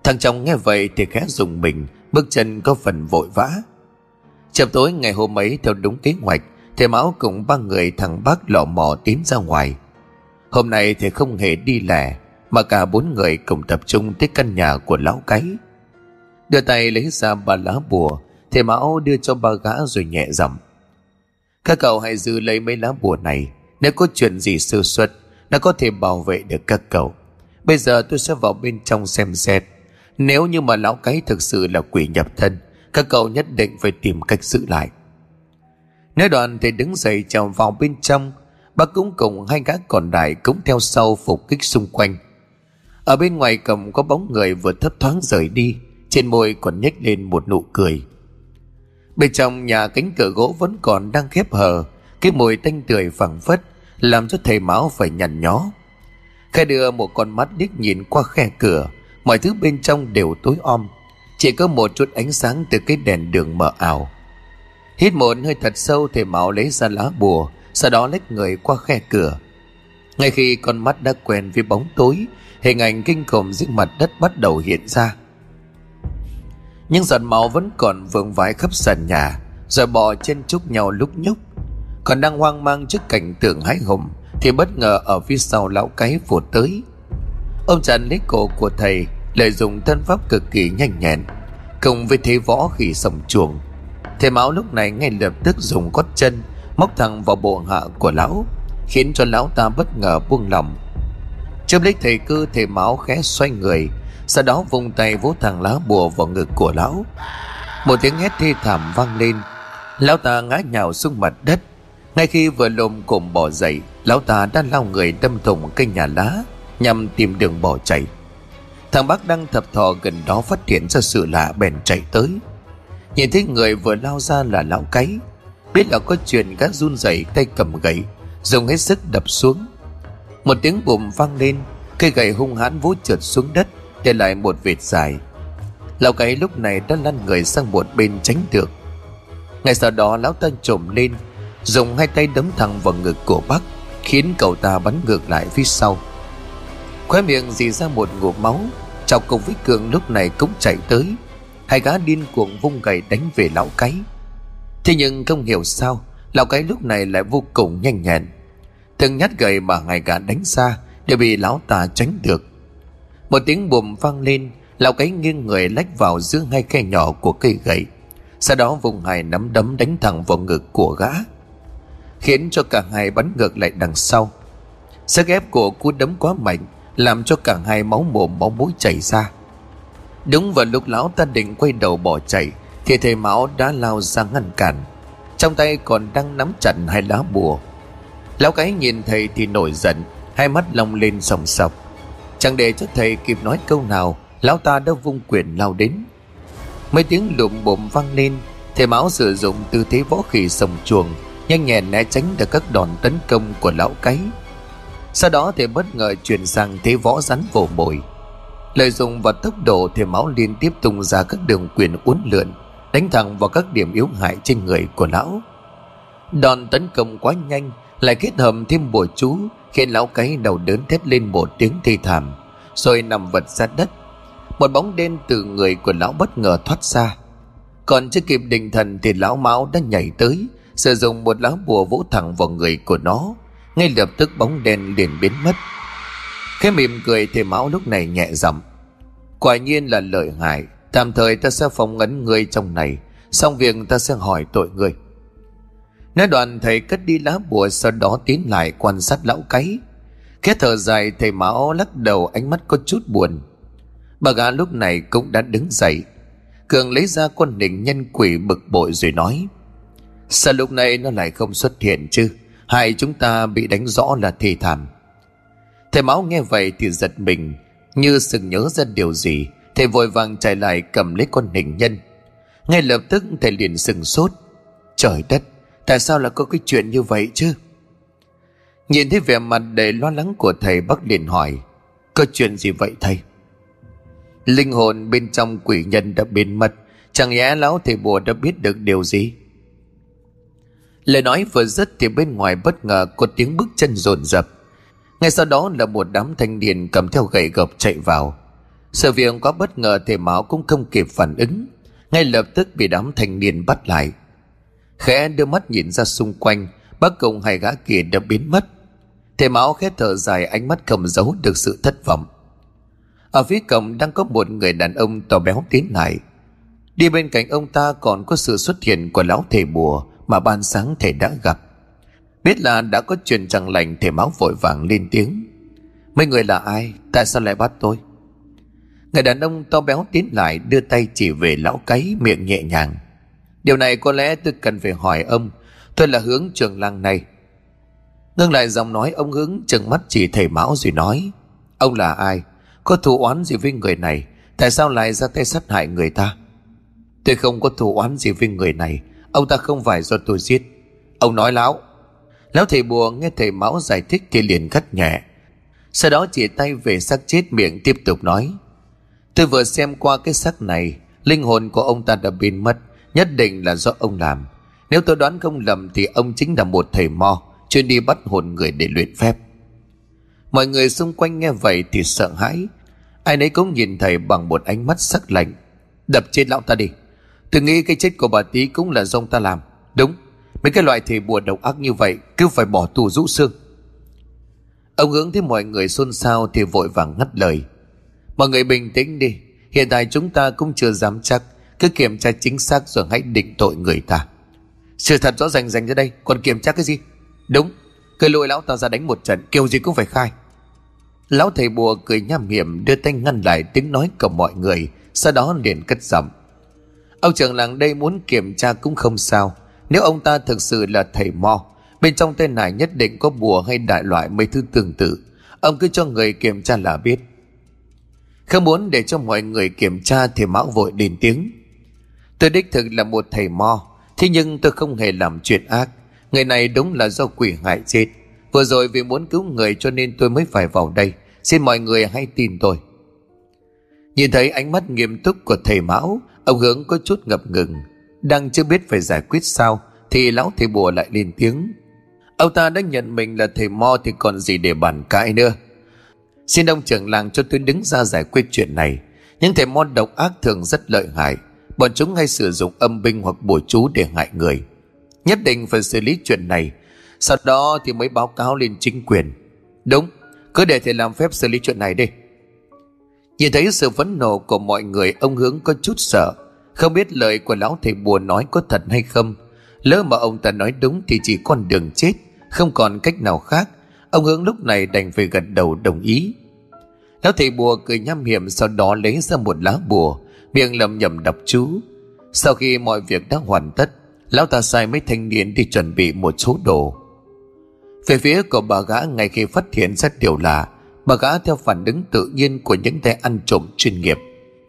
Thằng chồng nghe vậy thì khẽ dùng mình, Bước chân có phần vội vã. Chập tối ngày hôm ấy, theo đúng kế hoạch, Thầy Mão cùng ba người thằng bác lọ mò tiến ra ngoài. Hôm nay thì không hề đi lẻ, Mà cả bốn người cùng tập trung tới căn nhà của lão cái. Đưa tay lấy ra ba lá bùa Thầy Mão đưa cho ba gã rồi nhẹ giọng. Các cậu hãy giữ lấy mấy lá bùa này. Nếu có chuyện gì sơ suất, Nó có thể bảo vệ được các cậu. Bây giờ tôi sẽ vào bên trong xem xét. Nếu như mà lão cái thực sự là quỷ nhập thân, Các cậu nhất định phải tìm cách giữ lại. Nói đoạn thì đứng dậy chào vào bên trong. Bác cũng cùng hai gã còn lại cũng theo sau phục kích xung quanh. Ở bên ngoài cầm có bóng người vừa thấp thoáng rời đi, Trên môi còn nhếch lên một nụ cười. Bên trong nhà cánh cửa gỗ vẫn còn đang khép hờ, Cái mùi tanh tươi phẳng phất, Làm cho thầy Mão phải nhằn nhó. Khai đưa một con mắt đích nhìn qua khe cửa, Mọi thứ bên trong đều tối om, Chỉ có một chút ánh sáng từ cái đèn đường mờ ảo. Hít một hơi thật sâu, thầy Mão lấy ra lá bùa, Sau đó lách người qua khe cửa. Ngay khi con mắt đã quen với bóng tối, Hình ảnh kinh khủng dưới mặt đất bắt đầu hiện ra. Nhưng giọt máu vẫn còn vương vãi khắp sàn nhà, Rồi bò trên chúc nhau lúc nhúc. Còn đang hoang mang trước cảnh tượng hái hùng, Thì bất ngờ ở phía sau lão cái vụt tới. Ông chặn lấy cổ của thầy, Lợi dụng thân pháp cực kỳ nhanh nhẹn, Cùng với thế võ khỉ sòng chuồng. Thầy máu lúc này ngay lập tức dùng gót chân, Móc thẳng vào bộ hạ của lão, Khiến cho lão ta bất ngờ buông lỏng. Chớp lấy thầy cư thầy máu khẽ xoay người sau đó vung tay vỗ thẳng lá bùa vào ngực của lão. Một tiếng hét thê thảm vang lên. Lão ta ngã nhào xuống mặt đất. Ngay khi vừa lồm cồm bỏ dậy, Lão ta đã lao người đâm thủng cây nhà lá, Nhằm tìm đường bỏ chạy. Thằng bác đang thập thò gần đó phát hiện ra sự lạ bèn chạy tới. Nhìn thấy người vừa lao ra là lão cái, Biết là có chuyện gã run rẩy tay cầm gậy, Dùng hết sức đập xuống. Một tiếng bùm vang lên, Cây gậy hung hãn vỗ trượt xuống đất. Để lại một vệt dài. Lão cái lúc này đã lăn người sang một bên tránh được. Ngay sau đó, lão ta trồm lên, Dùng hai tay đấm thẳng vào ngực của bác, Khiến cậu ta bắn ngược lại phía sau. Khóe miệng dì ra một ngụm máu Chào cùng với Cường lúc này cũng chạy tới. Hai gã điên cuồng vung gậy đánh về lão cái. Thế nhưng không hiểu sao, Lão cái lúc này lại vô cùng nhanh nhẹn. Từng nhát gậy mà hai gã đánh ra Đều bị lão ta tránh được. Một tiếng bùm vang lên, Lão cái nghiêng người lách vào giữa hai khe nhỏ của cây gậy. Sau đó vùng hai nắm đấm đánh thẳng vào ngực của gã, Khiến cho cả hai bắn ngược lại đằng sau. Sức ép của cú đấm quá mạnh, Làm cho cả hai máu mồm máu mũi chảy ra. Đúng vào lúc lão ta định quay đầu bỏ chạy, Thì thầy Mão đã lao ra ngăn cản. Trong tay còn đang nắm chặt hai lá bùa. Lão cái nhìn thầy thì nổi giận, Hai mắt long lên sòng sọc. Chẳng để cho thầy kịp nói câu nào, Lão ta đã vung quyền lao đến. Mấy tiếng lụm bộm vang lên, Thầy Mão sử dụng tư thế võ khỉ sồng chuồng, Nhanh nhẹn né tránh được các đòn tấn công của lão cái. Sau đó thầy bất ngờ chuyển sang thế võ rắn vồ mồi. Lợi dụng và tốc độ, thầy Mão liên tiếp tung ra các đường quyền uốn lượn, Đánh thẳng vào các điểm yếu hại trên người của lão. Đòn tấn công quá nhanh, Lại kết hợp thêm bùa chú Khiến lão cái đầu đớn thét lên một tiếng thê thảm, Rồi nằm vật ra đất. Một bóng đen từ người của lão bất ngờ thoát ra. Còn chưa kịp định thần Thì lão máu đã nhảy tới, Sử dụng một lá bùa vỗ thẳng vào người của nó. Ngay lập tức bóng đen liền biến mất. Khẽ mỉm cười thì máu lúc này nhẹ giọng. Quả nhiên là lợi hại. Tạm thời ta sẽ phòng ấn người trong này. Xong việc ta sẽ hỏi tội người Nói đoạn thầy cất đi lá bùa Sau đó tiến lại quan sát lão cái. Khẽ thở dài, thầy máu lắc đầu, ánh mắt có chút buồn. Bà gã lúc này cũng đã đứng dậy. Cường lấy ra con đỉnh nhân quỷ bực bội rồi nói, Sao lúc này nó lại không xuất hiện chứ? Hai chúng ta bị đánh rõ là thi thảm. Thầy máu nghe vậy thì giật mình, Như sực nhớ ra điều gì, Thầy vội vàng chạy lại cầm lấy con hình nhân. Ngay lập tức thầy liền sừng sốt, Trời đất Tại sao lại có cái chuyện như vậy chứ? Nhìn thấy vẻ mặt đầy lo lắng của thầy bác liền hỏi, Có chuyện gì vậy thầy? Linh hồn bên trong quỷ nhân đã biến mất, Chẳng lẽ lão thầy bùa đã biết được điều gì? Lời nói vừa dứt thì bên ngoài bất ngờ có tiếng bước chân rồn rập ngay sau đó là một đám thanh niên cầm theo gậy gộc chạy vào. Sự việc quá bất ngờ thầy máu cũng không kịp phản ứng, ngay lập tức bị đám thanh niên bắt lại khẽ đưa mắt nhìn ra xung quanh, bác cùng hai gã kia đã biến mất. Thầy máu khẽ thở dài, ánh mắt cầm giấu được sự thất vọng. Ở phía cổng đang có một người đàn ông to béo tiến lại. Đi bên cạnh ông ta còn có sự xuất hiện của lão thầy bùa mà ban sáng thầy đã gặp. Biết là đã có chuyện chẳng lành, Thầy máu vội vàng lên tiếng. Mấy người là ai? Tại sao lại bắt tôi? Người đàn ông to béo tiến lại, Đưa tay chỉ về lão cái miệng nhẹ nhàng. Điều này có lẽ tôi cần phải hỏi ông. Tôi là hướng trường làng này. Ngưng lại giọng nói ông hướng chừng mắt chỉ thầy Mão rồi nói Ông là ai? Có thù oán gì với người này? Tại sao lại ra tay sát hại người ta? Tôi không có thù oán gì với người này. Ông ta không phải do tôi giết. Ông nói lão Lão thầy bùa nghe thầy Mão giải thích thì liền cắt nhẹ. Sau đó chỉ tay về xác chết miệng tiếp tục nói. Tôi vừa xem qua cái xác này, linh hồn của ông ta đã biến mất, nhất định là do ông làm. Nếu tôi đoán không lầm thì ông chính là một thầy mo, chuyên đi bắt hồn người để luyện phép. Mọi người xung quanh nghe vậy thì sợ hãi. Ai nấy cũng nhìn thầy bằng một ánh mắt sắc lạnh. Đập chết lão ta đi. Tôi nghĩ cái chết của bà tí cũng là do ông ta làm. Đúng, Mấy cái loại thầy bùa độc ác như vậy Cứ phải bỏ tù rũ xương Ông hướng thấy mọi người xôn xao Thì vội vàng ngắt lời Mọi người bình tĩnh đi Hiện tại chúng ta cũng chưa dám chắc cứ kiểm tra chính xác rồi hãy định tội người ta. Sự thật rõ ràng rành ra đây, Còn kiểm tra cái gì? Đúng Cứ lôi lão ta ra đánh một trận Kêu gì cũng phải khai. Lão thầy bùa cười nham hiểm, Đưa tay ngăn lại tiếng nói của mọi người, Sau đó liền cất giọng. Ông trưởng làng đây muốn kiểm tra cũng không sao. Nếu ông ta thực sự là thầy mo, Bên trong tên này nhất định có bùa hay đại loại mấy thứ tương tự. Ông cứ cho người kiểm tra là biết. Không muốn để cho mọi người kiểm tra Thì mão vội đền tiếng. Tôi đích thực là một thầy mo. Thế nhưng tôi không hề làm chuyện ác. Người này đúng là do quỷ hại chết. Vừa rồi vì muốn cứu người cho nên tôi mới phải vào đây. Xin mọi người hãy tin tôi. Nhìn thấy ánh mắt nghiêm túc của thầy Mão, Ông Hướng có chút ngập ngừng. Đang chưa biết phải giải quyết sao, Thì lão thầy bùa lại lên tiếng. Ông ta đã nhận mình là thầy mo Thì còn gì để bàn cãi nữa. Xin ông trưởng làng cho tôi đứng ra giải quyết chuyện này. Những thầy mo độc ác thường rất lợi hại. Bọn chúng hay sử dụng âm binh hoặc bùa chú để hại người. Nhất định phải xử lý chuyện này. Sau đó thì mới báo cáo lên chính quyền. Đúng, Cứ để thầy làm phép xử lý chuyện này đi. Nhìn thấy sự phẫn nộ của mọi người, Ông hướng có chút sợ. Không biết lời của lão thầy bùa nói có thật hay không. Lỡ mà ông ta nói đúng thì chỉ con đường chết, Không còn cách nào khác. Ông hướng lúc này đành phải gật đầu đồng ý. Lão thầy bùa cười nham hiểm Sau đó lấy ra một lá bùa. Miệng lầm nhầm đọc chú. Sau khi mọi việc đã hoàn tất, Lão ta sai mấy thanh niên đi chuẩn bị một số đồ. Về phía của bà gã ngay khi phát hiện ra điều lạ, Bà gã theo phản ứng tự nhiên của những tay ăn trộm chuyên nghiệp,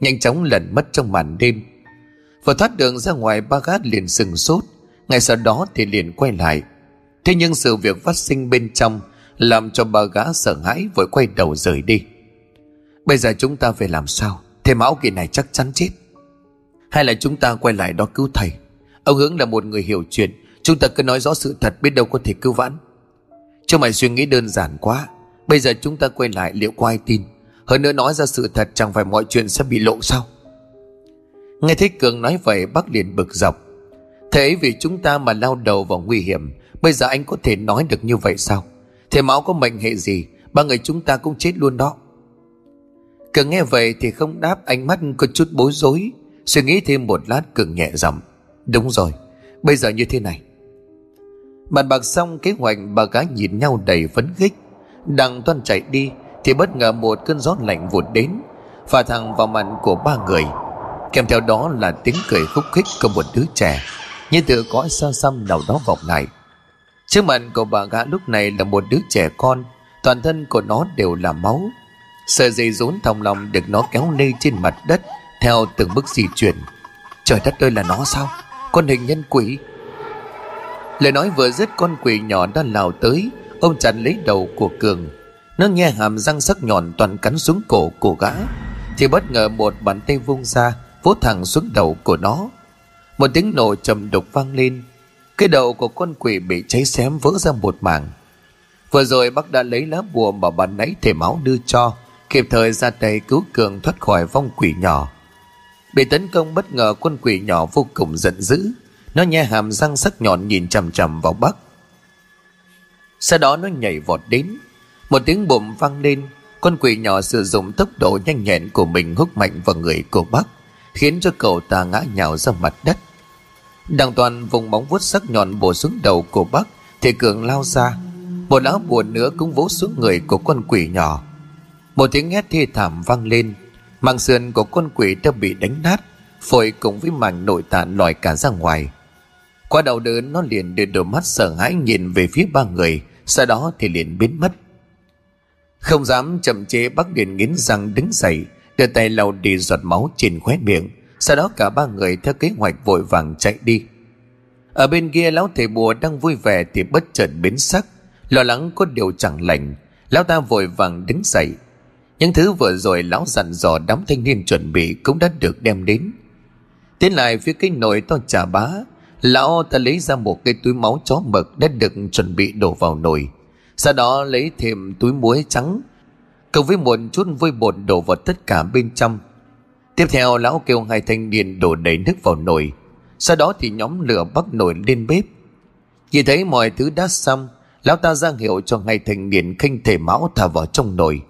Nhanh chóng lẩn mất trong màn đêm. Vừa thoát đường ra ngoài ba gã liền sừng sốt, Ngay sau đó thì liền quay lại. Thế nhưng sự việc phát sinh bên trong Làm cho bà gã sợ hãi vội quay đầu rời đi. Bây giờ chúng ta phải làm sao? Thế máu kỳ này chắc chắn chết. Hay là chúng ta quay lại đó cứu thầy? Ông hướng là một người hiểu chuyện. Chúng ta cứ nói rõ sự thật, biết đâu có thể cứu vãn. Chứ mày suy nghĩ đơn giản quá. Bây giờ chúng ta quay lại liệu có ai tin? Hơn nữa nói ra sự thật, chẳng phải mọi chuyện sẽ bị lộ sao? Nghe thấy Cường nói vậy, bác liền bực dọc. Thế vì chúng ta mà lao đầu vào nguy hiểm, Bây giờ anh có thể nói được như vậy sao? Thế máu có mệnh hệ gì? Ba người chúng ta cũng chết luôn đó. Cường nghe vậy thì không đáp ánh mắt có chút bối rối, Suy nghĩ thêm một lát Cường nhẹ giọng, Đúng rồi, Bây giờ như thế này. Bàn bạc xong, kế hoạch bà gái nhìn nhau đầy phấn khích. Đang toan chạy đi Thì bất ngờ một cơn gió lạnh vụt đến, Phả thẳng vào mặt của ba người. Kèm theo đó là tiếng cười khúc khích của một đứa trẻ, Như tự cõi xa xăm nào đó vọng lại. Trước mặt của bà gã lúc này là một đứa trẻ con, Toàn thân của nó đều là máu Sợi dây rốn thòng lòng được nó kéo lê trên mặt đất, Theo từng bước di chuyển. Trời đất ơi là nó sao? Con hình nhân quỷ. Lời nói vừa dứt, con quỷ nhỏ đã lao tới. Ông chặn lấy đầu của Cường. Nó nghe hàm răng sắc nhọn toàn cắn xuống cổ của gã. Thì bất ngờ một bàn tay vung ra, Vỗ thẳng xuống đầu của nó. Một tiếng nổ trầm đục vang lên. Cái đầu của con quỷ bị cháy xém vỡ ra một mảng. Vừa rồi bác đã lấy lá bùa mà bạn nãy thể máu đưa cho. Kịp thời ra tay cứu Cường thoát khỏi vong quỷ nhỏ. Bị tấn công bất ngờ, quân quỷ nhỏ vô cùng giận dữ. Nó nhe hàm răng sắc nhọn nhìn chằm chằm vào Bắc Sau đó nó nhảy vọt đến. Một tiếng bùm vang lên. Con quỷ nhỏ sử dụng tốc độ nhanh nhẹn của mình hút mạnh vào người của Bắc Khiến cho cậu ta ngã nhào ra mặt đất. Đằng toàn vùng móng vuốt sắc nhọn bổ xuống đầu của Bắc Thì Cường lao ra. Một lá bùa nữa cũng vỗ xuống người của con quỷ nhỏ. Một tiếng hét thê thảm vang lên. Màng sườn của con quỷ đã bị đánh nát, Phổi cùng với màng nội tạng lòi cả ra ngoài. Qua đầu đớn nó liền đưa đôi mắt sợ hãi nhìn về phía ba người, Sau đó thì liền biến mất. Không dám chậm chế, bác Điền nghiến răng đứng dậy, Đưa tay lau đi giọt máu trên khóe miệng. Sau đó cả ba người theo kế hoạch vội vàng chạy đi. Ở bên kia, lão thầy bùa đang vui vẻ Thì bất chợt biến sắc. Lo lắng có điều chẳng lành, Lão ta vội vàng đứng dậy những thứ vừa rồi lão dặn dò đám thanh niên chuẩn bị cũng đã được đem đến. Tiến lại phía cái nồi to trà bá, lão ta lấy ra một cái túi máu chó mực đã được chuẩn bị đổ vào nồi. Sau đó lấy thêm túi muối trắng, cộng với một chút vôi bột đổ vào tất cả bên trong. Tiếp theo lão kêu hai thanh niên đổ đầy nước vào nồi. Sau đó thì nhóm lửa bắt nồi lên bếp. Nhìn thấy mọi thứ đã xong, lão ta ra hiệu cho hai thanh niên khinh thể máu thả vào trong nồi.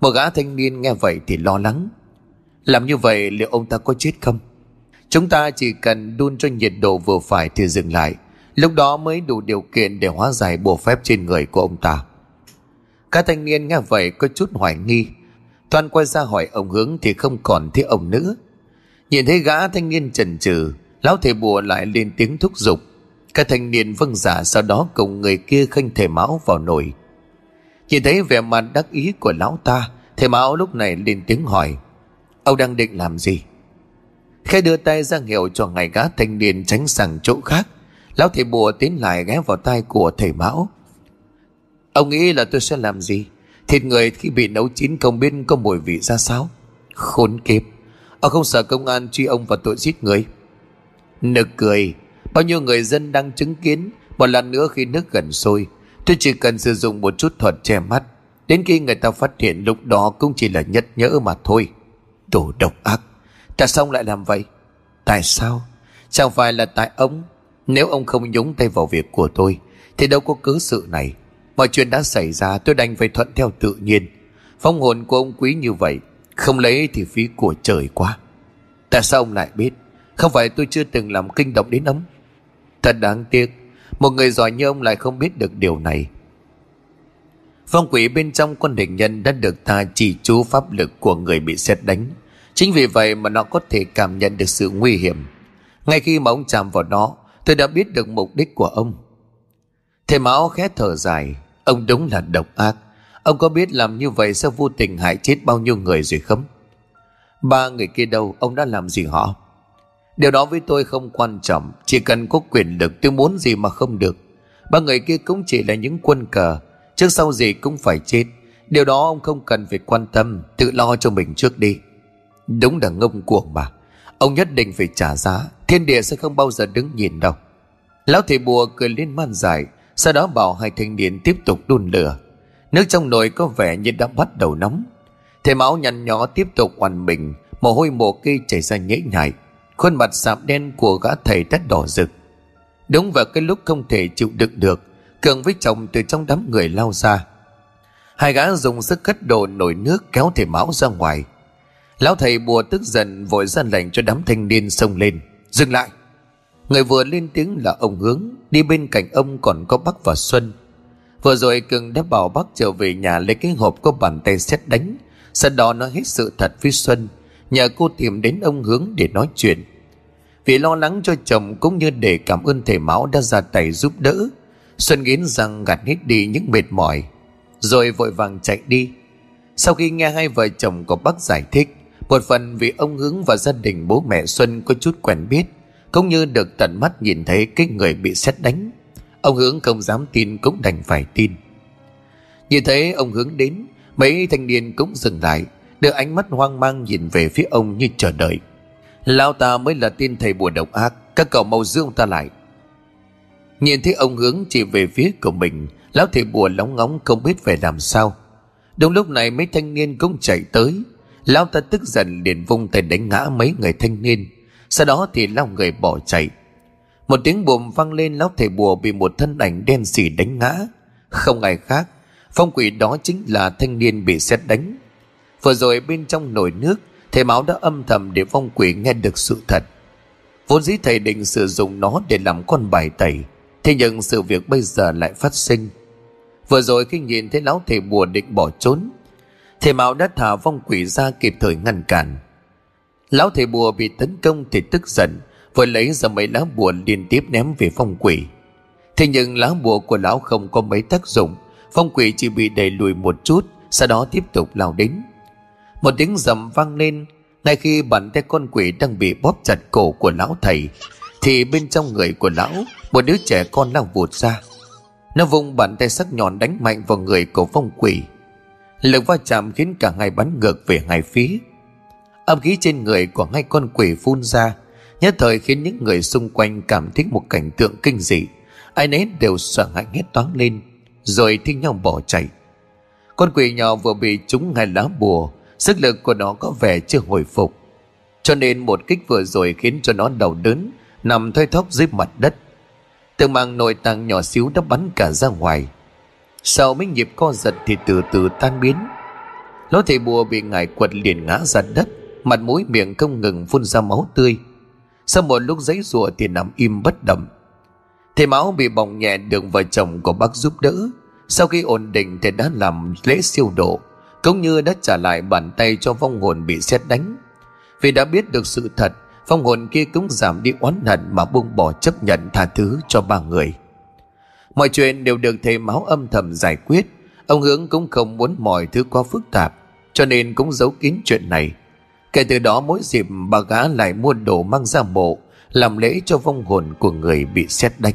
Một gã thanh niên nghe vậy thì lo lắng. Làm như vậy liệu ông ta có chết không? Chúng ta chỉ cần đun cho nhiệt độ vừa phải thì dừng lại. Lúc đó mới đủ điều kiện để hóa giải bùa phép trên người của ông ta. Các thanh niên nghe vậy có chút hoài nghi. Toàn quay ra hỏi ông hướng thì không còn thấy ông nữa. Nhìn thấy gã thanh niên chần chừ, Lão thầy bùa lại lên tiếng thúc giục. Các thanh niên vâng giả dạ sau đó cùng người kia khanh thể máu vào nồi. Nhìn thấy vẻ mặt đắc ý của lão ta Thầy Mão lúc này lên tiếng hỏi, Ông đang định làm gì? Khẽ đưa tay ra hiệu cho ngài gã thanh niên tránh sang chỗ khác. Lão thầy bùa tiến lại ghé vào tay của thầy Mão. Ông nghĩ là tôi sẽ làm gì? Thịt người khi bị nấu chín không biết có mùi vị ra sao? Khốn kiếp! Ông không sợ công an truy ông vào tội giết người? Nực cười. Bao nhiêu người dân đang chứng kiến, Một lần nữa khi nước gần sôi Tôi chỉ cần sử dụng một chút thuật che mắt. Đến khi người ta phát hiện lúc đó cũng chỉ là nhất nhỡ mà thôi. Đồ độc ác. Tại sao ông lại làm vậy? Tại sao? Chẳng phải là tại ông? Nếu ông không nhúng tay vào việc của tôi, Thì đâu có cứ sự này. Mọi chuyện đã xảy ra, tôi đành phải thuận theo tự nhiên. Phong hồn của ông quý như vậy, Không lấy thì phí của trời quá. Tại sao ông lại biết? Không phải tôi chưa từng làm kinh động đến ông? Thật đáng tiếc một người giỏi như ông lại không biết được điều này. Phong quỷ bên trong con địch nhân đã được ta chỉ chú pháp lực của người bị xét đánh. Chính vì vậy mà nó có thể cảm nhận được sự nguy hiểm. Ngay khi mà ông chạm vào nó, Tôi đã biết được mục đích của ông. Thầy Mão khẽ thở dài, Ông đúng là độc ác. Ông có biết làm như vậy sẽ vô tình hại chết bao nhiêu người rồi không? Ba người kia đâu, Ông đã làm gì họ? Điều đó với tôi không quan trọng, Chỉ cần có quyền lực, tôi muốn gì mà không được. Ba người kia cũng chỉ là những quân cờ, Trước sau gì cũng phải chết. Điều đó ông không cần phải quan tâm, Tự lo cho mình trước đi. Đúng là ngông cuồng mà. Ông nhất định phải trả giá, Thiên địa sẽ không bao giờ đứng nhìn đâu. Lão thầy bùa cười lên man dài Sau đó bảo hai thanh niên tiếp tục đun lửa. Nước trong nồi có vẻ như đã bắt đầu nóng. Thầy máu nhăn nhó tiếp tục oằn mình, Mồ hôi mồ kê chảy ra nhễ nhại. Khuôn mặt sạm đen của gã thầy đất đỏ rực. Đúng vào cái lúc không thể chịu đựng được, Cường với chồng từ trong đám người lao ra. Hai gã dùng sức cất đồ nổi nước kéo thầy máu ra ngoài. Lão thầy bùa tức giận vội ra lệnh cho đám thanh niên xông lên. Dừng lại! Người vừa lên tiếng là ông hướng, Đi bên cạnh ông còn có Bắc và Xuân. Vừa rồi Cường đã bảo Bắc trở về nhà lấy cái hộp có bàn tay xét đánh, Sau đó nói hết sự thật với Xuân. Nhờ cô tìm đến ông hướng để nói chuyện. Vì lo lắng cho chồng cũng như để cảm ơn thầy máu đã ra tay giúp đỡ, Xuân nghiến rằng gạt hết đi những mệt mỏi, Rồi vội vàng chạy đi. Sau khi nghe hai vợ chồng của bác giải thích, Một phần vì ông hướng và gia đình bố mẹ Xuân có chút quen biết, Cũng như được tận mắt nhìn thấy cái người bị xét đánh, Ông hướng không dám tin cũng đành phải tin. Như thế ông hướng đến, Mấy thanh niên cũng dừng lại Đưa ánh mắt hoang mang nhìn về phía ông như chờ đợi. Lão ta mới là tin thầy bùa độc ác, Các cậu mau giữ ông ta lại. Nhìn thấy ông hướng chỉ về phía của mình, Lão thầy bùa lóng ngóng không biết phải làm sao. Đúng lúc này mấy thanh niên cũng chạy tới. Lão ta tức giận liền vung tay đánh ngã mấy người thanh niên. Sau đó thì lao người bỏ chạy. Một tiếng bùm vang lên, lão thầy bùa bị một thân ảnh đen sì đánh ngã. Không ai khác, Phong quỷ đó chính là thanh niên bị xét đánh. Vừa rồi bên trong nồi nước, Thầy máu đã âm thầm để phong quỷ nghe được sự thật. Vốn dĩ thầy định sử dụng nó để làm con bài tẩy, Thế nhưng sự việc bây giờ lại phát sinh. Vừa rồi khi nhìn thấy lão thầy bùa định bỏ trốn, Thầy máu đã thả vong quỷ ra kịp thời ngăn cản. Lão thầy bùa bị tấn công thì tức giận, Vừa lấy ra mấy lá bùa liên tiếp ném về phong quỷ. Thế nhưng lá bùa của lão không có mấy tác dụng Phong quỷ chỉ bị đẩy lùi một chút, Sau đó tiếp tục lao đến. Một tiếng rầm vang lên. Ngay khi bàn tay con quỷ đang bị bóp chặt cổ của lão thầy, Thì bên trong người của lão, Một đứa trẻ con lao vụt ra. Nó vùng bàn tay sắc nhọn đánh mạnh vào người của phong quỷ. Lực va chạm khiến cả hai bắn ngược về hai phía. Âm khí trên người của hai con quỷ phun ra. Nhất thời khiến những người xung quanh cảm thấy một cảnh tượng kinh dị. Ai nấy đều sợ hãi hét toáng lên, Rồi thi nhau bỏ chạy. Con quỷ nhỏ vừa bị trúng hai lá bùa Sức lực của nó có vẻ chưa hồi phục. Cho nên một kích vừa rồi khiến cho nó đầu đớn, Nằm thoi thóp dưới mặt đất. Từng màng nội tạng nhỏ xíu đã bắn cả ra ngoài. Sau mấy nhịp co giật thì từ từ tan biến. Ló thầy bùa bị ngải quật liền ngã ra đất, Mặt mũi miệng không ngừng phun ra máu tươi. Sau một lúc giấy rùa thì nằm im bất động. Thầy máu bị bỏng nhẹ được vợ chồng của bác giúp đỡ. Sau khi ổn định thì đã làm lễ siêu độ. Cũng như đã trả lại bàn tay cho vong hồn bị xét đánh. Vì đã biết được sự thật, vong hồn kia cũng giảm đi oán hận Mà buông bỏ chấp nhận tha thứ cho ba người. Mọi chuyện đều được thầy máu âm thầm giải quyết. Ông Hướng cũng không muốn mọi thứ quá phức tạp, Cho nên cũng giấu kín chuyện này. Kể từ đó mỗi dịp bà gã lại mua đồ mang ra mộ, Làm lễ cho vong hồn của người bị xét đánh.